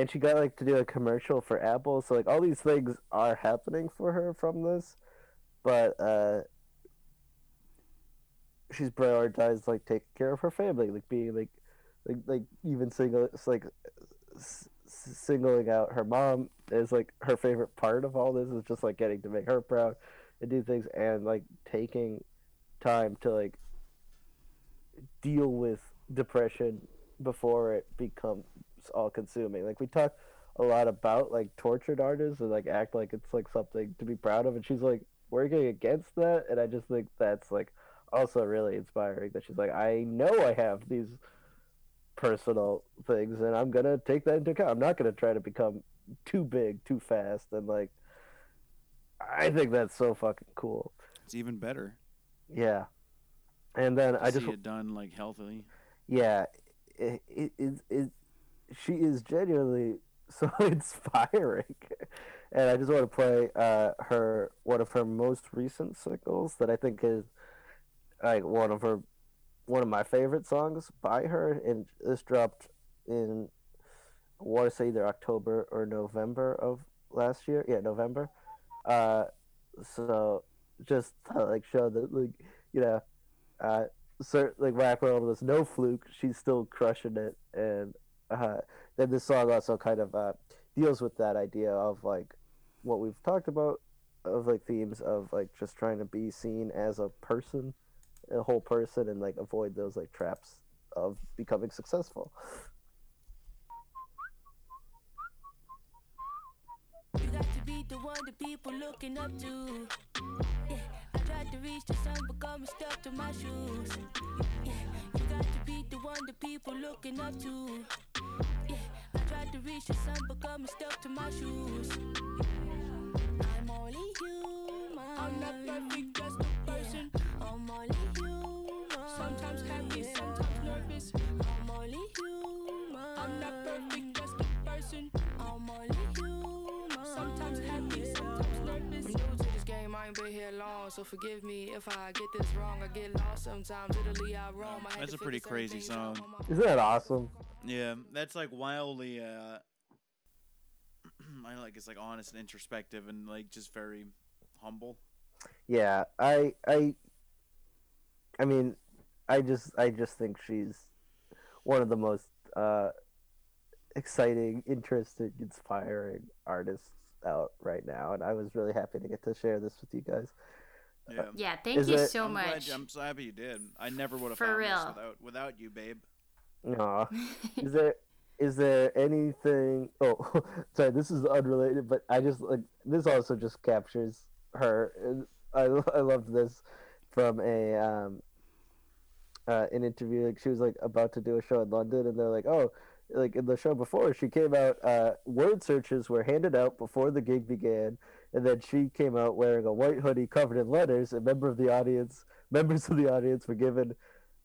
and she got like to do a commercial for Apple. So like all these things are happening for her from this, but uh, she's prioritized like taking care of her family, like being like, like like even single, like s- singling out her mom is like her favorite part of all this is just like getting to make her proud and do things and like taking time to like deal with depression before it all consuming. Like we talk a lot about like tortured artists and like act like it's like something to be proud of and she's like working against that and I just think that's like also really inspiring that she's like I know I have these personal things and I'm gonna take that into account. I'm not gonna try to become too big too fast and like I think that's so fucking cool. It's even better. Yeah. And then I just see it done like healthily. yeah, it, it, it, it, she is genuinely *laughs* so inspiring. And I just want to play uh, her one of her most recent singles that I think is like one of her one of my favorite songs by her, and this dropped in I want to say either October or November of last year. Yeah, November. Uh, so just to, like show that like you know, uh, cert, like Rap World was no fluke. She's still crushing it, and uh, then this song also kind of uh, deals with that idea of like what we've talked about of like themes of like just trying to be seen as a person, a whole person, and like avoid those like traps of becoming successful. You got to be the one people looking up to. Yeah, to reach the sun, but got me stuck to my shoes. Yeah, you got to be the one the people looking up to. Yeah, I tried to reach the sun, but got me stuck to my shoes. I'm only human. I'm not perfect, just ain't been here long, so forgive me if I get this wrong. I get lost sometimes, Italy I roam. I That's a pretty crazy song. Isn't that awesome? Yeah, that's like wildly. Uh, *clears throat* I like it's like honest and introspective and like just very humble. Yeah, I I I mean, I just I just think she's one of the most uh exciting, interesting, inspiring artists out right now and I was really happy to get to share this with you guys. Yeah. Yeah, thank Is you it- so I'm much. you- I'm so happy you did. I never would have For found this real. without without you, babe. No, *laughs* is there is there anything oh *laughs* sorry this is unrelated but i just like this also just captures her i *laughs* i loved this from a um uh an interview like she was like about to do a show in london and they're like oh like in the show before she came out uh word searches were handed out before the gig began and then she came out wearing a white hoodie covered in letters and member of the audience *laughs* members of the audience were given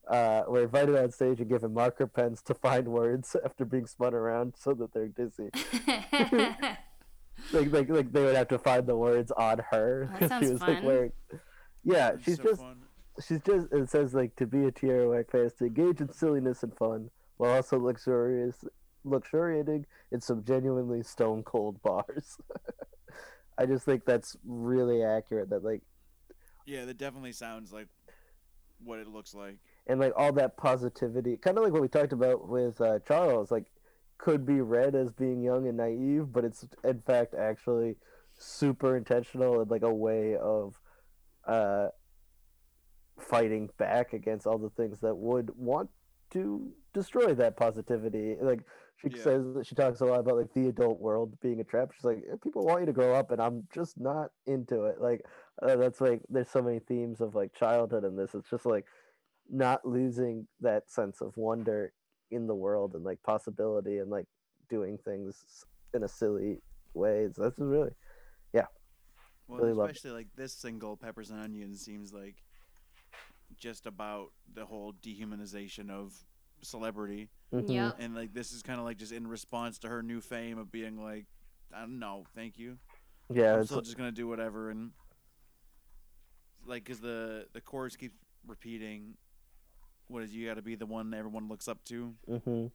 uh, were invited on stage and given marker pens to find words *laughs* after being spun around so that they're dizzy. *laughs* like, like, like they would have to find the words on her. That 'cause sounds she was like fun. wearing. Yeah, It's she's so just fun. she's just it says like to be a Tierra Whack fan is to engage in silliness and fun while also luxurious luxuriating in some genuinely stone cold bars. *laughs* I just think that's really accurate. That like Yeah, that definitely sounds like what it looks like. and like all that positivity, kind of like what we talked about with uh, Charles, like could be read as being young and naive, but it's in fact actually super intentional and like a way of uh, fighting back against all the things that would want to destroy that positivity. Like she Yeah. says that she talks a lot about like the adult world being a trap. She's like, people want you to grow up, and I'm just not into it. Like uh, that's like there's so many themes of like childhood in this. It's just like not losing that sense of wonder in the world and like possibility and like doing things in a silly way. So That's really Well, Really especially like this single, Peppers and Onions, seems like just about the whole dehumanization of celebrity, mhm. Yep. and like this is kind of like just in response to her new fame of being like, I don't know, thank you. yeah. I'm It's, still just gonna do whatever, and like, cause the the chorus keeps repeating, "What is you got to be the one everyone looks up to." hmm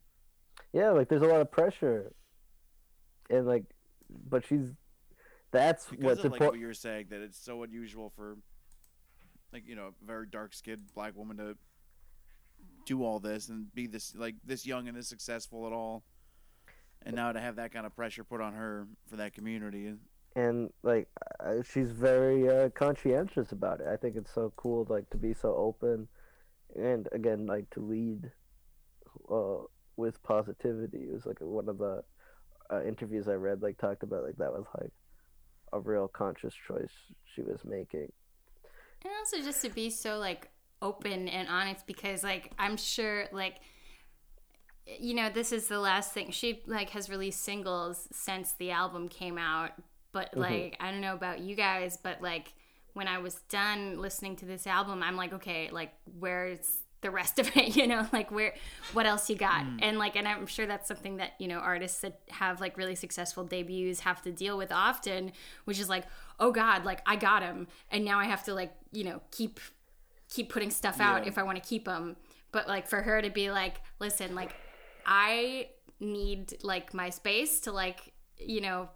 Yeah, like there's a lot of pressure, and like, but she's that's Because what's of like important. what you're saying, that it's so unusual for, like you know, a very dark skinned black woman to do all this and be this like this young and this successful at all, and now to have that kind of pressure put on her for that community. and like she's very uh, conscientious about it. I think it's so cool, like to be so open, and again, like to lead uh, with positivity. It was like one of the uh, interviews I read, like talked about like that was like a real conscious choice she was making. And also just to be so like open and honest because like I'm sure like you know this is the last thing she like has released singles since the album came out but mm-hmm. like I don't know about you guys but like when I was done listening to this album I'm like okay like where's the rest of it *laughs* you know like where what else you got? Mm. And like and i'm sure that's something that you know artists that have like really successful debuts have to deal with often which is like oh god like i got him and now i have to like you know keep keep putting stuff out Yeah. if i want to keep them but like for her to be like listen like i need like my space to like you know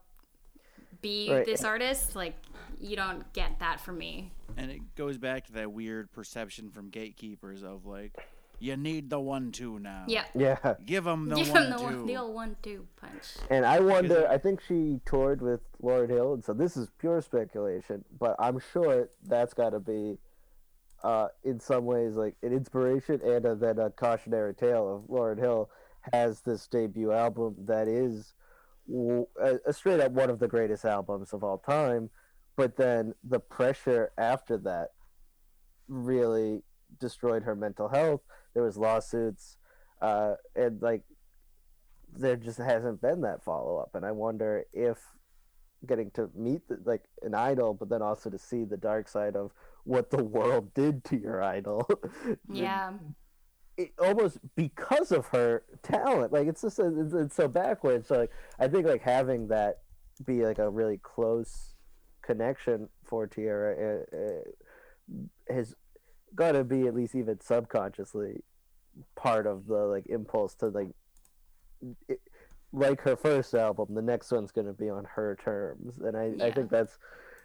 be Right. this artist. Like you don't get that from me. And it goes back to that weird perception from gatekeepers of like, you need the one-two now. Yeah. Yeah. Give them the Give one-two. the one, the old one-two punch. And I wonder, I think she toured with Lauryn Hill, and so this is pure speculation, but I'm sure that's got to be, uh, in some ways, like an inspiration and a, then a cautionary tale of Lauryn Hill has this debut album that is a, a straight up one of the greatest albums of all time, but then the pressure after that really destroyed her mental health. There was lawsuits, uh, and like there just hasn't been that follow up, and I wonder if getting to meet the, like an idol, but then also to see the dark side of what the world did to your idol. *laughs* Yeah. it, almost because of her talent. Like it's just it's, it's so backwards. So like I think like having that be like a really close connection for Tierra uh, uh, has got to be at least even subconsciously part of the like impulse to like it, like her first album the next one's going to be on her terms and I, I think that's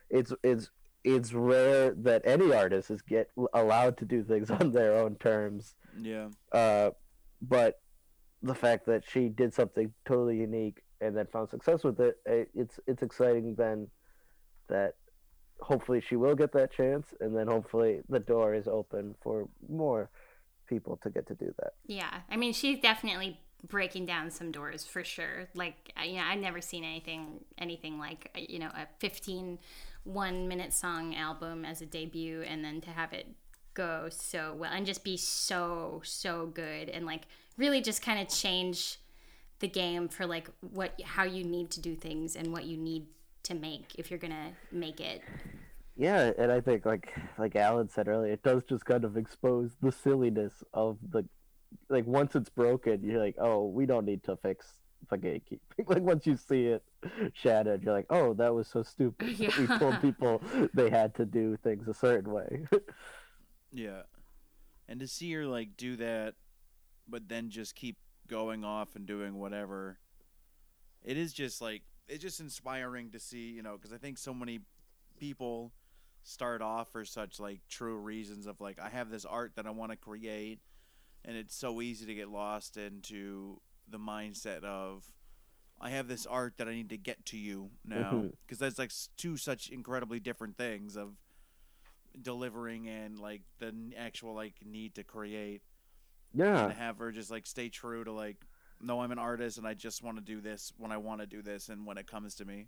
it's it's it's rare that any artist is get allowed to do things *laughs* on their own terms Yeah. uh, but the fact that she did something totally unique and then found success with it, eh, it's it's exciting then that hopefully she will get that chance, and then hopefully the door is open for more people to get to do that. Yeah, I mean, she's definitely breaking down some doors for sure. Like, you know, I've never seen anything anything like uh, you know a 15 one minute song album as a debut, and then to have it go so well and just be so so good and like really just kind of change the game for like what how you need to do things and what you need to make if you're gonna make it. Yeah, and I think like like Alan said earlier, it does just kind of expose the silliness of the like once it's broken, you're like, oh, we don't need to fix the gatekeeping. *laughs* like once you see it shattered, you're like, oh, that was so stupid. *laughs* that we told people they had to do things a certain way. *laughs* Yeah. And to see her like do that but then just keep going off and doing whatever. It is just like it's just inspiring to see, you know, cuz I think so many people start off for such like true reasons of like I have this art that I want to create and it's so easy to get lost into the mindset of I have this art that I need to get to you now mm-hmm. because that's like two such incredibly different things of delivering and like the actual like need to create yeah. to have her just like stay true to like no I'm an artist and I just want to do this when I want to do this and when it comes to me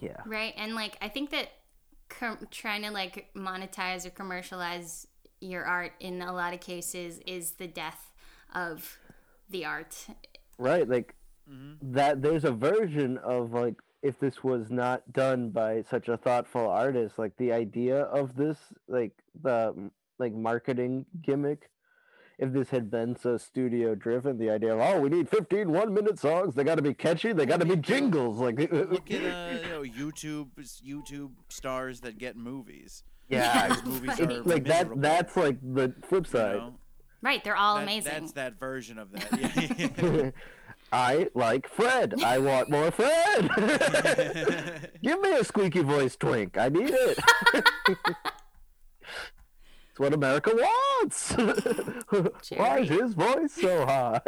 Yeah. Right. And like, I think that com- trying to like monetize or commercialize your art in a lot of cases is the death of the art. Right, like that there's a version of like if this was not done by such a thoughtful artist, like the idea of this like the like marketing gimmick if this had been so studio driven, the idea of oh we need 15 one minute songs, they got to be catchy, they got to be jingles like *laughs* look at uh, you know YouTube YouTube stars that get movies yeah, movies *laughs* like that that's like the flip you side. know? Right. They're all That- amazing. That's that version of that. *laughs* Yeah. I like Fred. I want more Fred. *laughs* Give me a squeaky voice twink. I need it. *laughs* it's what America wants. Why is his voice so high?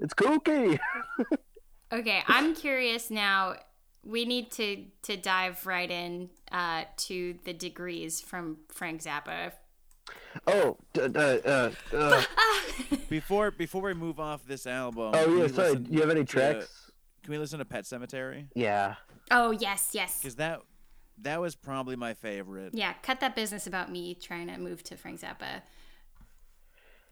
it's kooky. Okay, I'm curious now. We need to to dive right in uh, to the degrees from Frank Zappa. Oh, d- d- uh, uh, *laughs* before before we move off this album. oh yeah. Sorry. Do you have any to- tracks? Can we listen to Pet Cemetery? Yeah. Oh yes, yes, Because that that was probably my favorite. yeah. Cut that business about me trying to move to Frank Zappa.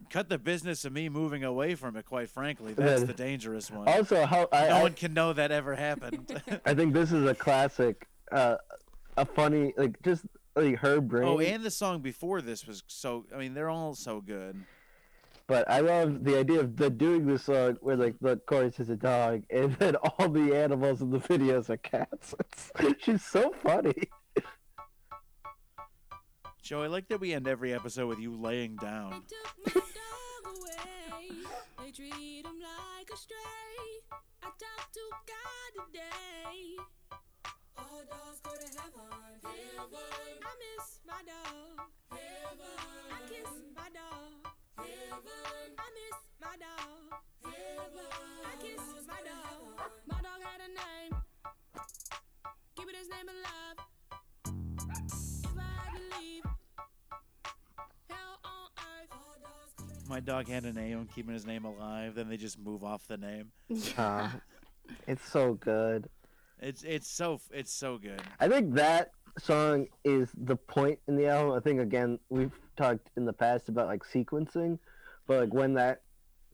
Cut the business of me moving away from it. Quite frankly, that's then- the dangerous one. Also, how I, no I, one can know that ever happened. *laughs* I think this is a classic, uh, a funny like just like her oh, brain. oh, and the song before this was so. I mean, they're all so good. But I love the idea of the doing this song where like the chorus is a dog *laughs* and then all the animals in the videos are cats. *laughs* It's, she's so funny. Joe, I like that we end every episode with you laying down. Took my dog away. They treat him like a stray. I talk to God today. All dogs go to heaven. Heaven. I miss my dog. Heaven. I kiss my dog. Heaven. I miss my dog. Heaven. I kiss my dog. My dog had a name. Keeping his name alive. If I had to leave, hell on earth. All dogs go to My dog had a name. I'm keeping his name alive. Then they just move off the name. Uh, *laughs* it's so good. It's it's so it's so good. I think that song is the point in the album. I think again we've talked in the past about like sequencing, but like when that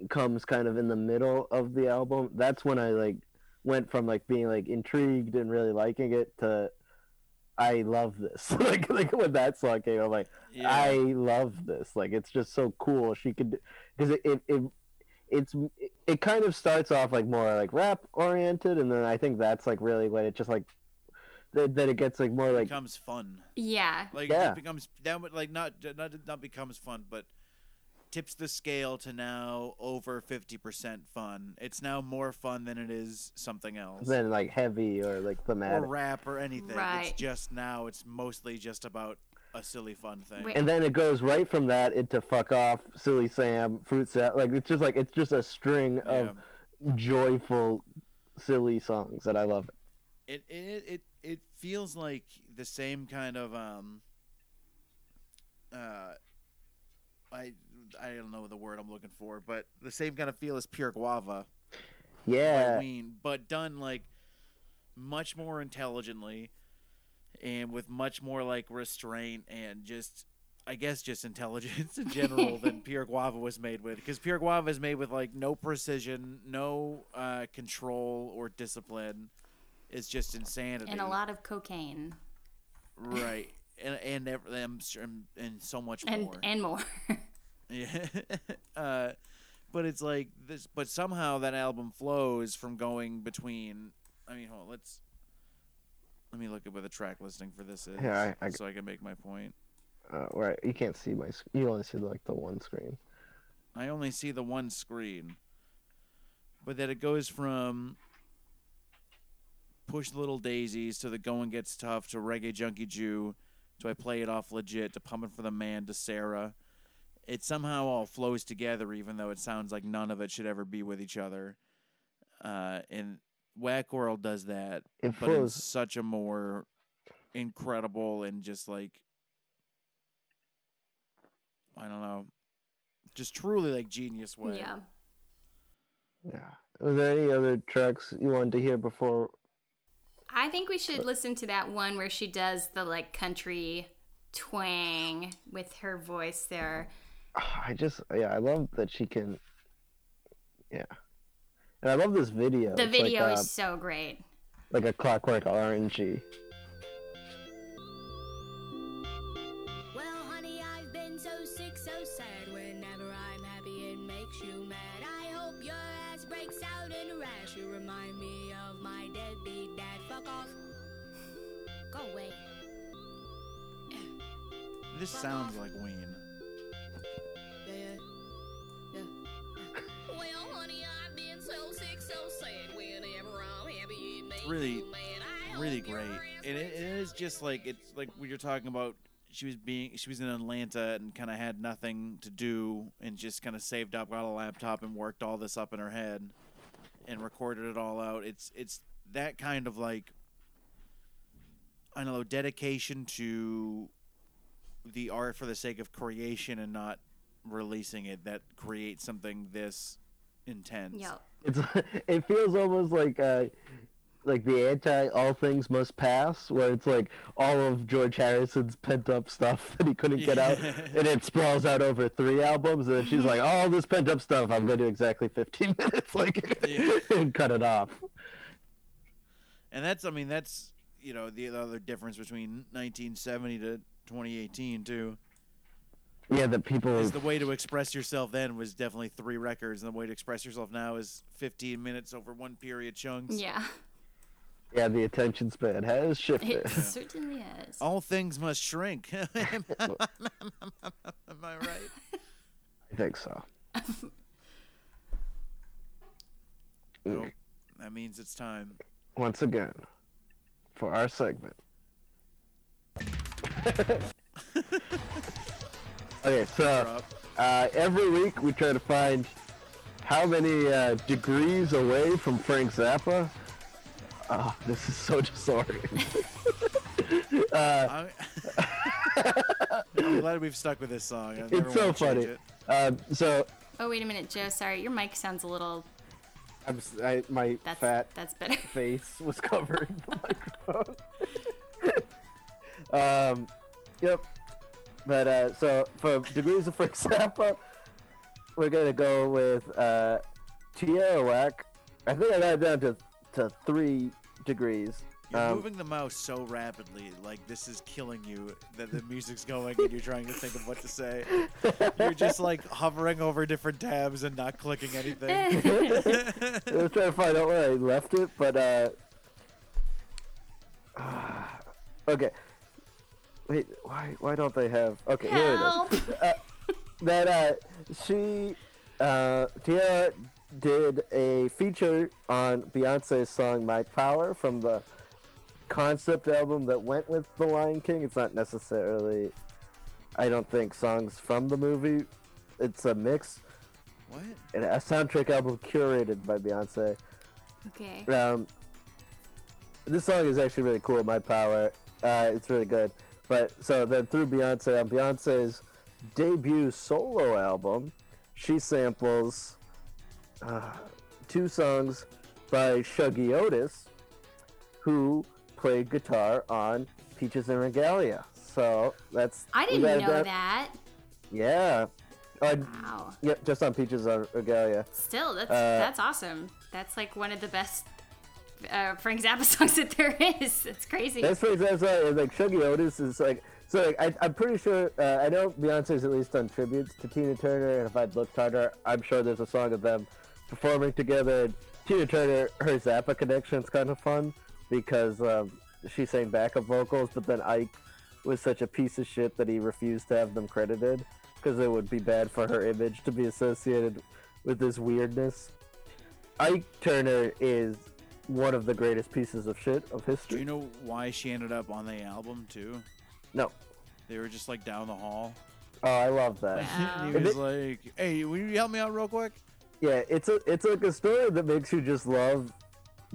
comes kind of in the middle of the album, that's when I like went from like being like intrigued and really liking it to I love this. *laughs* like like when that song came, I'm like Yeah. I love this. Like it's just so cool. She could because it, it it it's it kind of starts off like more like rap oriented, and then I think that's like really when it just like that, that it gets like more like becomes fun. Yeah. Like Yeah. it becomes that like not not not becomes fun, but tips the scale to now over fifty percent fun. It's now more fun than it is something else. Than like heavy or like thematic. or rap or anything. Right. It's just now it's mostly just about a silly fun thing. Wait. And then it goes right from that into fuck off, silly Sam, fruit salad. Like it's just like it's just a string of joyful, silly songs that I love. It it it it feels like the same kind of um uh I I don't know the word I'm looking for, but the same kind of feel as Pure Guava. Yeah. I mean, but done like much more intelligently and with much more like restraint and just I guess just intelligence in general than *laughs* Pure Guava was made with because Pure Guava is made with like no precision, no uh, control or discipline. It's just insanity. And a lot of cocaine. right? And and and, and so much And more. and more. *laughs* Yeah. *laughs* uh, but it's like this. But somehow that album flows from going between. I mean, hold on, let's. Let me look at what the track listing for this is, Yeah, I- I- so I can make my point. uh, right. You can't see my. sc- You only see like the one screen. I only see the one screen, but that it goes from push little daisies to the going gets tough to reggae junkie Jew to I play it off legit to pumping for the man to Sarah. It somehow all flows together, even though it sounds like none of it should ever be with each other. Uh, and Whack World does that, It but in such a more incredible and just like I don't know, just truly like genius way. yeah. Yeah. Was there any other tracks you wanted to hear before? I think we should uh, listen to that one where she does the like country twang with her voice there. I just yeah, I love that she can. Yeah. And I love this video. The It's like, video uh, is so great. like a clockwork orangey. Well, honey, I've been so sick, so sad. Whenever I'm happy, it makes you mad. I hope your ass breaks out in a rash. You remind me of my deadbeat dad. Fuck off. Go away. This sounds like Ween. Really, you mad. I really hope great. And it, it is just like it's like when you're talking about. She was being she was in Atlanta and kind of had nothing to do and just kind of saved up, got a laptop and worked all this up in her head, and recorded it all out. It's it's that kind of like I don't know dedication to the art for the sake of creation and not releasing it that creates something this intense. Yep. It's *laughs* it feels almost like uh like the anti all things must pass where it's like all of George Harrison's pent up stuff *laughs* that he couldn't get out and it sprawls out over three albums and she's like all this pent up stuff I'm gonna do exactly 15 *laughs* minutes like Yeah. and cut it off And that's, I mean, that's you know the other difference between 1970 to 2018 too. Yeah that people Is the way to express yourself then was definitely three records, and the way to express yourself now is 15 minutes over one period chunks. Yeah. yeah the attention span has shifted It certainly is. All things must shrink. *laughs* *laughs* Am I right? I think so *laughs* Nope. That means it's time. once again for our segment. Okay, so uh, every week we try to find how many uh, degrees away from Frank Zappa. Oh, this is so *laughs* disorienting. *laughs* uh, I'm glad we've stuck with this song. I it's so funny. it. Um, so Oh wait a minute, Joe. Sorry, your mic sounds a little. I'm, s- I, my That's fat that's better. *laughs* face was covering the microphone. um, yep. But uh, so for degrees of Frank Zappa, we're gonna go with uh, Tierra Whack. I think I got it down to to three degrees. You're Um, moving the mouse so rapidly, like this is killing you. That the music's going and you're trying to think of what to say. You're just like hovering over different tabs and not clicking anything. *laughs* I was trying to find out where I left it, but uh. *sighs* okay. Wait, why why don't they have? Okay, here it is. Uh, that uh, she, uh, Tia did a feature on Beyonce's song "My Power" from the concept album that went with The Lion King. It's not necessarily, I don't think, songs from the movie. It's a mix. What? And a soundtrack album curated by Beyonce. Okay. Um, this song is actually really cool. My Power. Uh, it's really good. But so then through Beyonce on Beyonce's debut solo album, she samples uh, two songs by Shuggie Otis, who played guitar on Peaches en Regalia. So that's I didn't got know that. Yeah. Uh, Wow. Yep, just on Peaches en Regalia. Still, that's Uh, that's awesome. That's like one of the best uh, Frank Zappa *laughs* songs that there is. It's crazy. That's pretty that's right. Like Shuggie Otis is like so. Like I, I'm pretty sure. Uh, I know Beyonce's at least done tributes to Tina Turner, and if I'd looked harder, I'm sure there's a song of them performing together. And Tina Turner, her Zappa connection is kind of fun because um, she sang backup vocals, but then Ike was such a piece of shit that he refused to have them credited because it would be bad for her image to be associated with this weirdness. Ike Turner is one of the greatest pieces of shit of history. Do you know why she ended up on the album too? No. They were just like down the hall. Oh, I love that. *laughs* he was it- like, "Hey, will you help me out real quick?" yeah, it's a it's like a story that makes you just love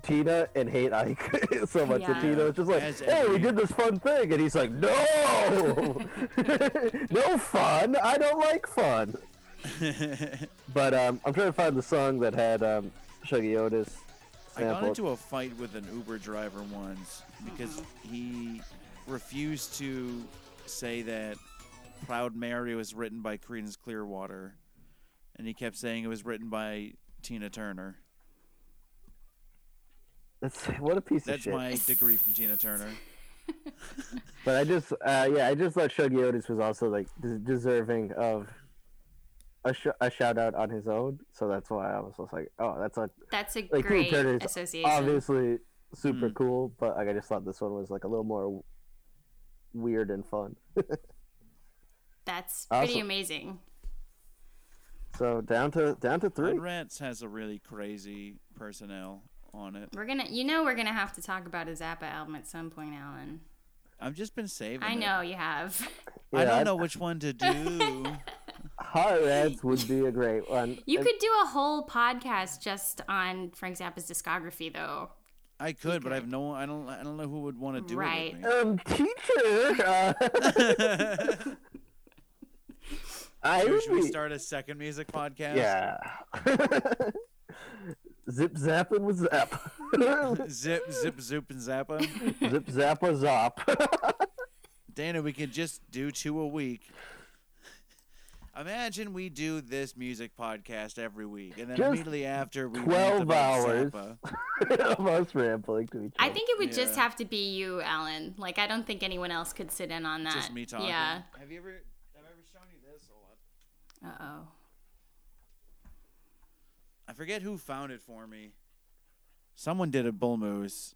Tina and hate Ike *laughs* so much. Yeah. And Tina was just like, As "Hey, we did this fun thing," and he's like, "No, *laughs* no fun. I don't like fun." But um, I'm trying to find the song that had um, Shuggie Otis I got into a fight with an Uber driver once because he refused to say that Proud Mary was written by Creedence Clearwater, and he kept saying it was written by Tina Turner. That's what a piece of That's my degree from Tina Turner. *laughs* But I just, uh, yeah, I just thought Shuggie Otis was also like deserving of a, sh- a shout out on his own. So that's why I was just like, oh, that's a That's a like Tina great Turner is association. obviously super Hmm. cool, but like I just thought this one was like a little more weird and fun. *laughs* That's pretty Awesome. amazing. so down to down to three. Red Rats has a really crazy personnel on it. We're gonna, you know, we're gonna have to talk about a Zappa album at some point, Alan. I've just been saving. I it. know you have. I don't I- know which one to do. *laughs* Hot would be a *laughs* great one. You And- could do a whole podcast just on Frank Zappa's discography, though. I could, but I've no. I don't. I don't know who would want to do Right. it Right. Um, teacher. Uh, I *laughs* So *laughs* should we start a second music podcast? Yeah. Zip zapping with zap. zip, zip, zoop, and zappa. Zip zappa zop. Dana, we could just do two a week. Imagine we do this music podcast every week, and then Just immediately after we 12 hours. *laughs* Of us rambling to each other. I think it would just have to be you, Alan. Like, I don't think anyone else could sit in on that. Just me talking. Yeah. Have you ever? Have I ever shown you this? Hold on. Uh oh. I forget who found it for me. Someone did a bull moose,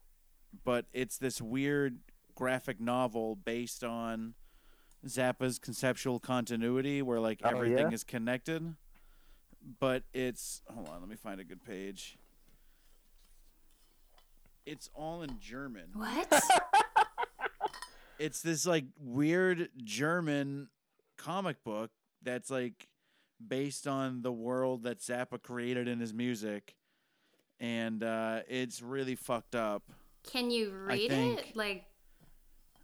but it's this weird graphic novel based on Zappa's conceptual continuity, where like Oh, everything yeah? is connected. But it's hold on, let me find a good page. It's all in German. What? *laughs* It's this like weird German comic book that's like based on the world that Zappa created in his music, and uh, it's really fucked up. Can you read it? Like,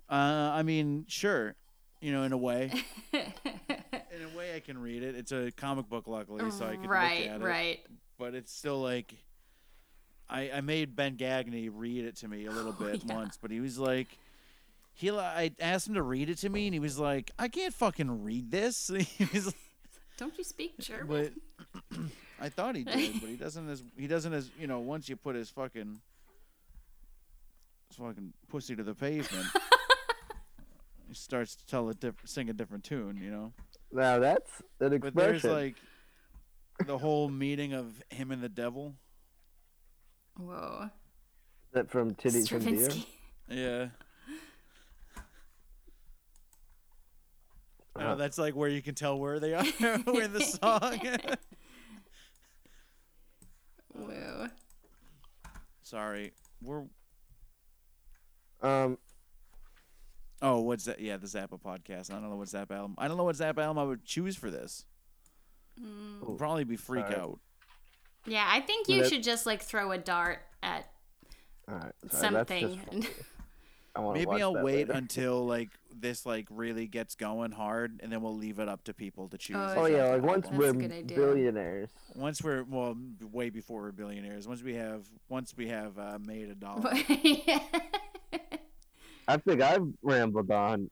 Uh, I mean, sure, you know, in a way. *laughs* in a way, I can read it. It's a comic book, luckily, so I can right, look at it. right. Right. But it's still like, I I made Ben Gagney read it to me a little *laughs* bit yeah. once, but he was like, he I asked him to read it to me, and he was like, I can't fucking read this. *laughs* he was like, Don't you speak German? but *clears throat* I thought he did, but he doesn't as he doesn't as you know. Once you put his fucking his fucking pussy to the pavement, starts to tell a diff- sing a different tune. You know. Now that's an expression. But there's like the whole meeting of him and the devil. Whoa. that from Titties from Deer. Yeah. I know, Uh, that's like where you can tell where they are *laughs* in the song. *laughs* Whoa. Sorry, we're Um, Oh, what's that? Yeah, the Zappa podcast. I don't know what Zappa album. I don't know what Zappa album I would choose for this. Mm. It'd probably be Freak Alright. Out. Yeah, I think you that- should just like throw a dart at all right, sorry, something. *laughs* I wanna watch Maybe I'll that wait later. until like this like really gets going hard, and then we'll leave it up to people to choose. Oh, Oh yeah, like once That's we're billionaires. Once we're well, way before we're billionaires. Once we have, once we have uh, made a dollar. *laughs* I think I've rambled on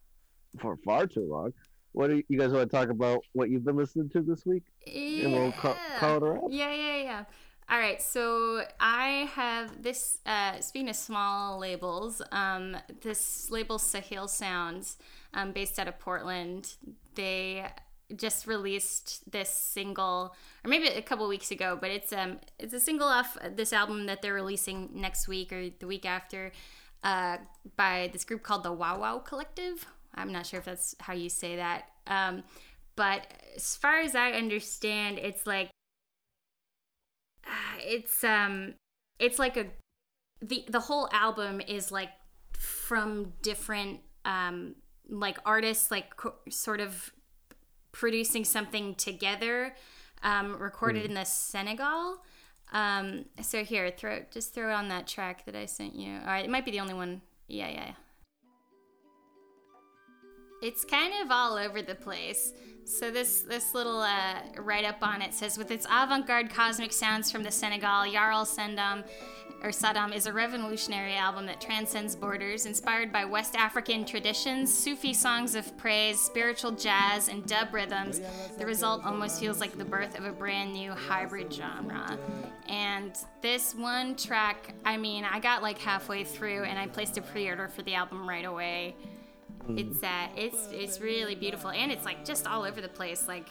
for far too long. What do you, you guys want to talk about? What you've been listening to this week? And we'll ca- call it a wrap. Yeah, yeah, yeah. All right, so I have this. Uh, speaking of small labels, um, this label Sahel Sounds, um, based out of Portland, they just released this single, or maybe a couple weeks ago, but it's um it's a single off this album that they're releasing next week or the week after, uh, by this group called the Wau Wau Collective. I'm not sure if that's how you say that, um, but as far as I understand, it's like it's um it's like a the the whole album is like from different um like artists like co- sort of producing something together um recorded in the Senegal um so here throw just throw on that track that I sent you all right it might be the only one yeah yeah yeah. it's kind of all over the place. So this this little uh, write up on it says, with its avant-garde cosmic sounds from the Senegal, Yarl Sendam or Saddam is a revolutionary album that transcends borders, inspired by West African traditions, Sufi songs of praise, spiritual jazz, and dub rhythms. The result almost feels like the birth of a brand new hybrid genre. And this one track, I mean, I got like halfway through and I placed a pre-order for the album right away. It's uh, it's it's really beautiful, and it's like just all over the place. Like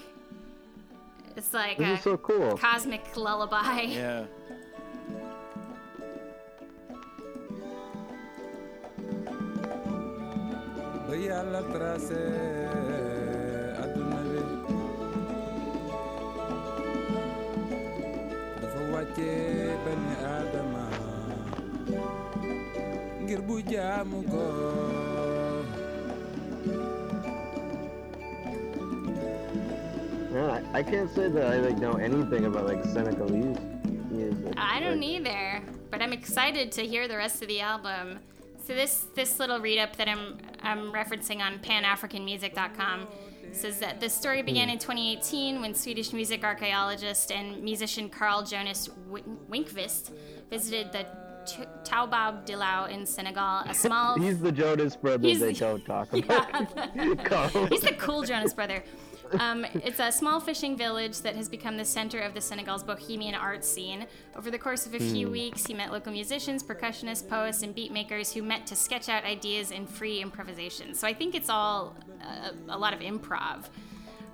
it's like This a is so cool. cosmic lullaby. Yeah. *laughs* ba yàlla tracé adduna bi dafa wàcce bani aadama ngir bu jaamu ko Man, I, I can't say that I like know anything about like Senegalese music. I don't Like, either, but I'm excited to hear the rest of the album. So this this little read up that I'm I'm referencing on panafricanmusic.com says that the story began hmm. in 2018 when Swedish music archaeologist and musician Carl Jonas Win- Winqvist visited the T- Toubab Dialaw in Senegal, a small *laughs* He's the Jonas brother they don't talk *laughs* about. *laughs* Carl. He's the cool Jonas brother. Um, it's a small fishing village that has become the center of the Senegal's bohemian art scene. Over the course of a few Hmm. weeks, he met local musicians, percussionists, poets, and beat makers who met to sketch out ideas in free improvisation. So I think it's all uh, a lot of improv.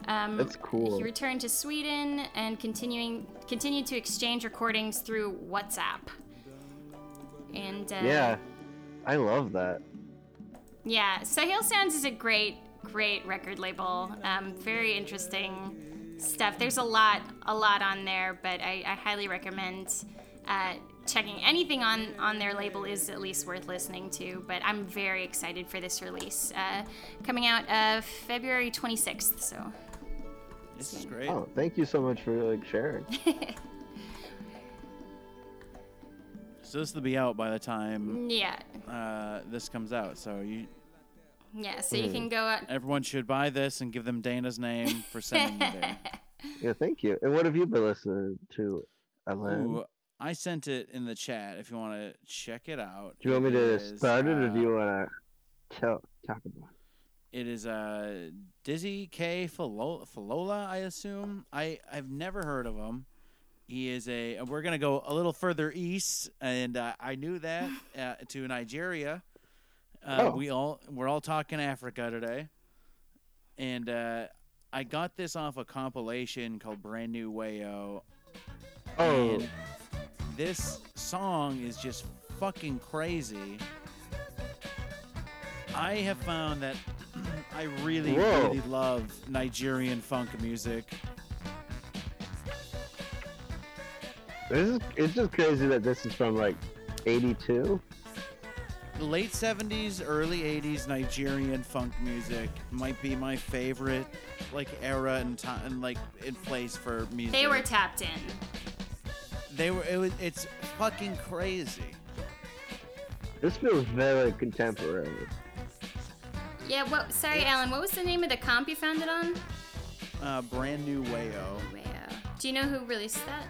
Um, That's cool. He returned to Sweden and continuing continued to exchange recordings through WhatsApp. And uh, yeah, I love that. yeah, Sahel Sounds is a great, great record label. Um, very interesting stuff. There's a lot, a lot on there, but I, I highly recommend uh, checking anything on on their label is at least worth listening to. But I'm very excited for this release, uh, coming out of February 26th. So This is great. Oh, thank you so much for like sharing. *laughs* So this will be out by the time yeah, uh, this comes out. So you, yeah. So you can go out. everyone should buy this and give them Dana's name for sending you there. *laughs* Yeah, thank you. And what have you been listening to, Alan? Ooh, I sent it in the chat if you want to check it out. do you want me to is, start it, or uh, do you want to tell talk about? it? It is uh, Dizzy K. Falo- Falola, I assume. I I've never heard of him. He is a. We're gonna go a little further east, and uh, I knew that uh, to Nigeria. Uh, Oh. We all we're all talking Africa today, and uh, I got this off a compilation called Brand New Wayo. Oh, And this song is just fucking crazy. I have found that *clears throat* I really, Whoa. really love Nigerian funk music. this is it's just crazy that this is from like '82. Late 70s, early 80s Nigerian funk music might be my favorite like era and time and like in place for music. They were tapped in. they were it was it's fucking crazy. This feels very contemporary. Yeah. What? Sorry, Alan. What was the name of the comp you found it on? Uh, brand new Wayo. Wow. Do you know who released that?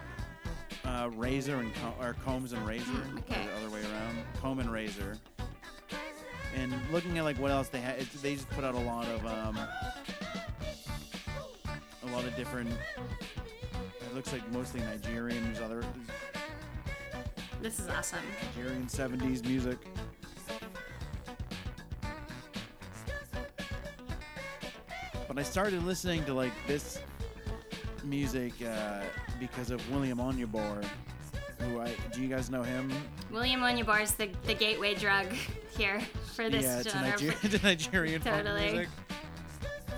uh, Razor and Com- or Combs and Razor, Mm, okay. or the other way around, Comb and Razor. And looking at like what else they had, they just put out a lot of um, a lot of different. It looks like mostly Nigerian. There's other This is awesome. Nigerian '70s music. But I started listening to like this music uh, because of William Onyeabor, who I do you guys know him? William Onyeabor is the, the gateway drug here for this yeah, genre. Niger- *laughs* to Nigerian Totally. music.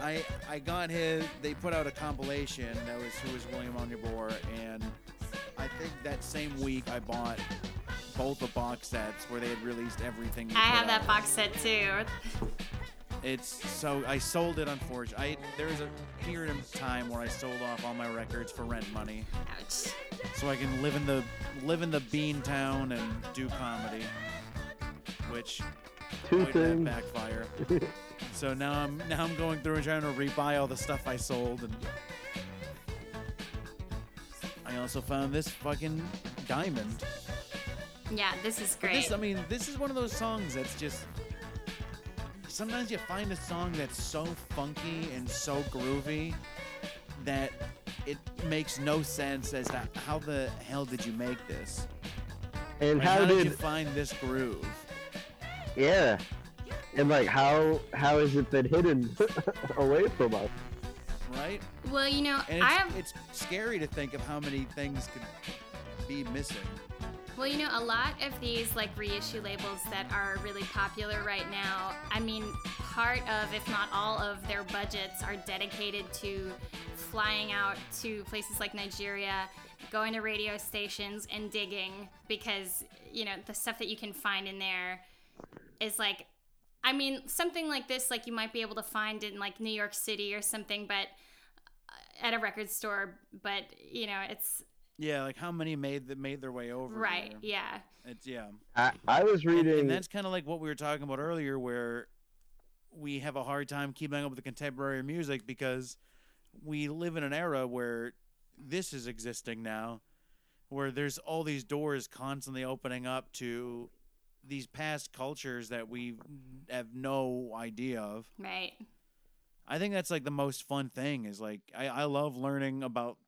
I I got his. They put out a compilation that was who was William Onyeabor, and I think that same week I bought both the box sets where they had released everything. I have that box set too. It's so I sold it unfortunately. I there was a period of time where I sold off all my records for rent money, Ouch. so I can live in the live in the bean town and do comedy, which Two boy, did that things. backfire. *laughs* So now I'm now I'm going through and trying to rebuy all the stuff I sold, and I also found this fucking diamond. Yeah, this is But great. this, I mean, this is one of those songs that's just. Sometimes you find a song that's so funky and so groovy that it makes no sense as to how the hell did you make this? And Like, how, did, did, you find this groove? yeah, and like how how has it been hidden *laughs* away from us? Right? well, you know, I it's, have. it's scary to think of how many things could be missing. Well, you know, a lot of these like reissue labels that are really popular right now, I mean, part of, if not all of their budgets are dedicated to flying out to places like Nigeria, going to radio stations and digging because, you know, the stuff that you can find in there is like, I mean, something like this, like you might be able to find in like New York City or something, but uh, at a record store, but, you know, it's Yeah, like how many made that made their way over? right. here? Yeah. It's yeah. I, I was And- reading. And, that's kind of like what we were talking about earlier, where we have a hard time keeping up with the contemporary music because we live in an era where this is existing now, where there's all these doors constantly opening up to these past cultures that we have no idea of. Right. I think that's like the most fun thing is like I, I love learning about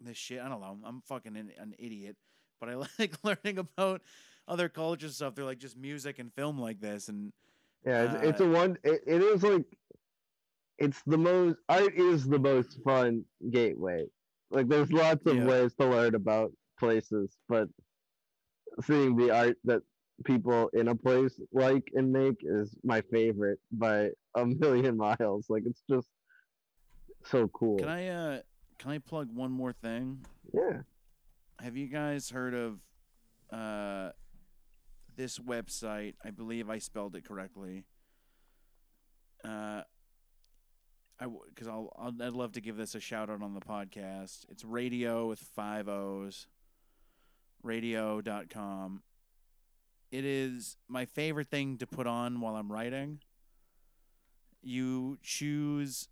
this shit. I don't know. I'm fucking an, an idiot, but I *laughs* like learning about other cultures and stuff. They're like just music and film like this, and Yeah, it's, it's Uh, a one. It, it is like, it's the most. Art is the most fun gateway. Like, there's lots of Yeah. ways to learn about places, but seeing the art that people in a place like and make is my favorite by a *laughs* million miles. Like, it's just so cool. can I uh can I plug one more thing? Yeah. Have you guys heard of uh, this website. I believe I spelled it correctly. Uh, I because I'll, I'll I'd love to give this a shout out on the podcast. It's radio with five O's. Radiooooo.com. It is my favorite thing to put on while I'm writing. You choose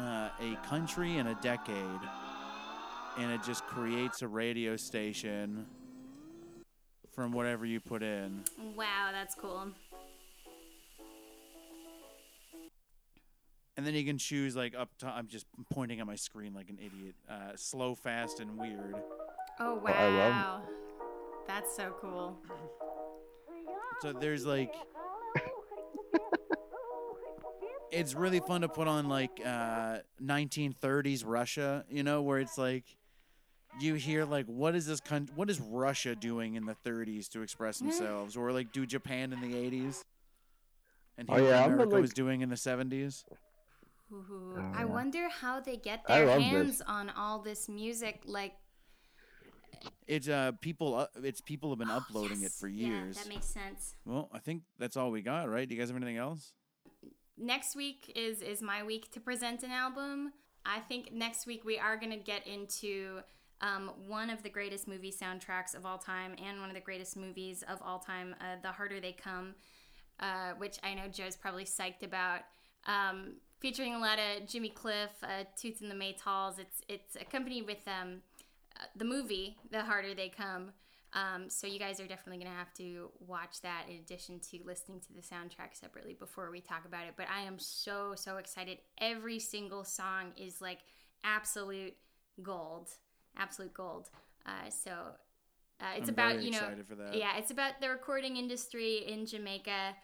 uh, a country and a decade, and it just creates a radio station from whatever you put in. Wow, that's cool. And then you can choose like up top. I'm just pointing at my screen like an idiot. Uh, slow, fast, and weird. Oh Oh, I love- wow. That's so cool. So there's like, it's really fun to put on like uh, 1930s Russia. You know, where it's like, you hear like, what is this country? What is Russia doing in the 30s to express themselves, or like do Japan in the 80s? And Oh, hear yeah, what I'm America like- was doing in the 70s. Ooh, Oh, I wonder how they get their hands this. on all this music. Like, It's uh people. Uh, it's people have been uploading it for years. yeah, years. that makes sense. Well, I think that's all we got, right? Do you guys have anything else? Next week is is my week to present an album. I think next week we are going to get into um, one of the greatest movie soundtracks of all time and one of the greatest movies of all time, uh, The Harder They Come, uh, which I know Joe's probably psyched about. Um, featuring a lot of Jimmy Cliff, uh, Toots and the Maytals. It's it's accompanied with um, uh, the movie The Harder They Come. Um, so you guys are definitely going to have to watch that in addition to listening to the soundtrack separately before we talk about it. But I am so so excited. Every single song is like absolute gold, absolute gold. Uh, so uh, it's I'm about you know for that. yeah, it's about the recording industry in Jamaica.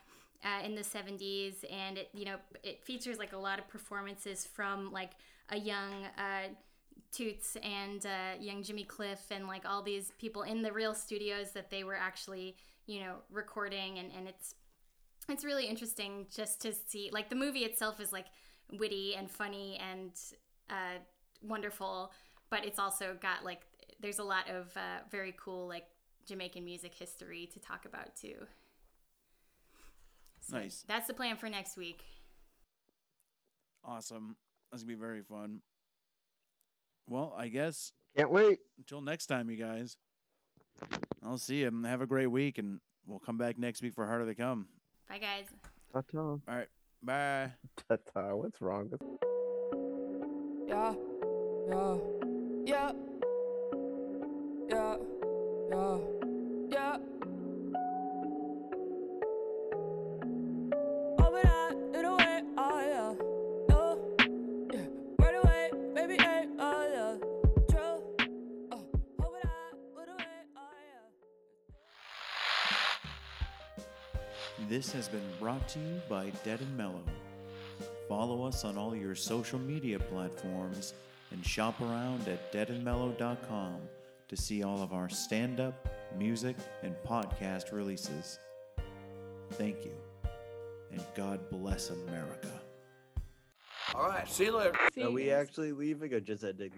Uh, in the 70s and it you know it features like a lot of performances from like a young uh, Toots and uh, young Jimmy Cliff and like all these people in the real studios that they were actually you know recording and, and it's it's really interesting just to see like the movie itself is like witty and funny and uh, wonderful but it's also got like there's a lot of uh, very cool like Jamaican music history to talk about too. So Nice. That's the plan for next week. Awesome. That's gonna be very fun. Well, I guess. Can't wait. Until next time, you guys. I'll see you. Have a great week, and we'll come back next week for Harder They Come. Bye guys. Ta-ta. All right. Bye. Ta-ta. What's wrong with Yeah, yeah, yeah, yeah, yeah, yeah. This has been brought to you by Dead and Mellow. Follow us on all your social media platforms and shop around at deadandmellow.com to see all of our stand up, music, and podcast releases. Thank you, and God bless America. All right, see you later. Are we actually leaving or just ending?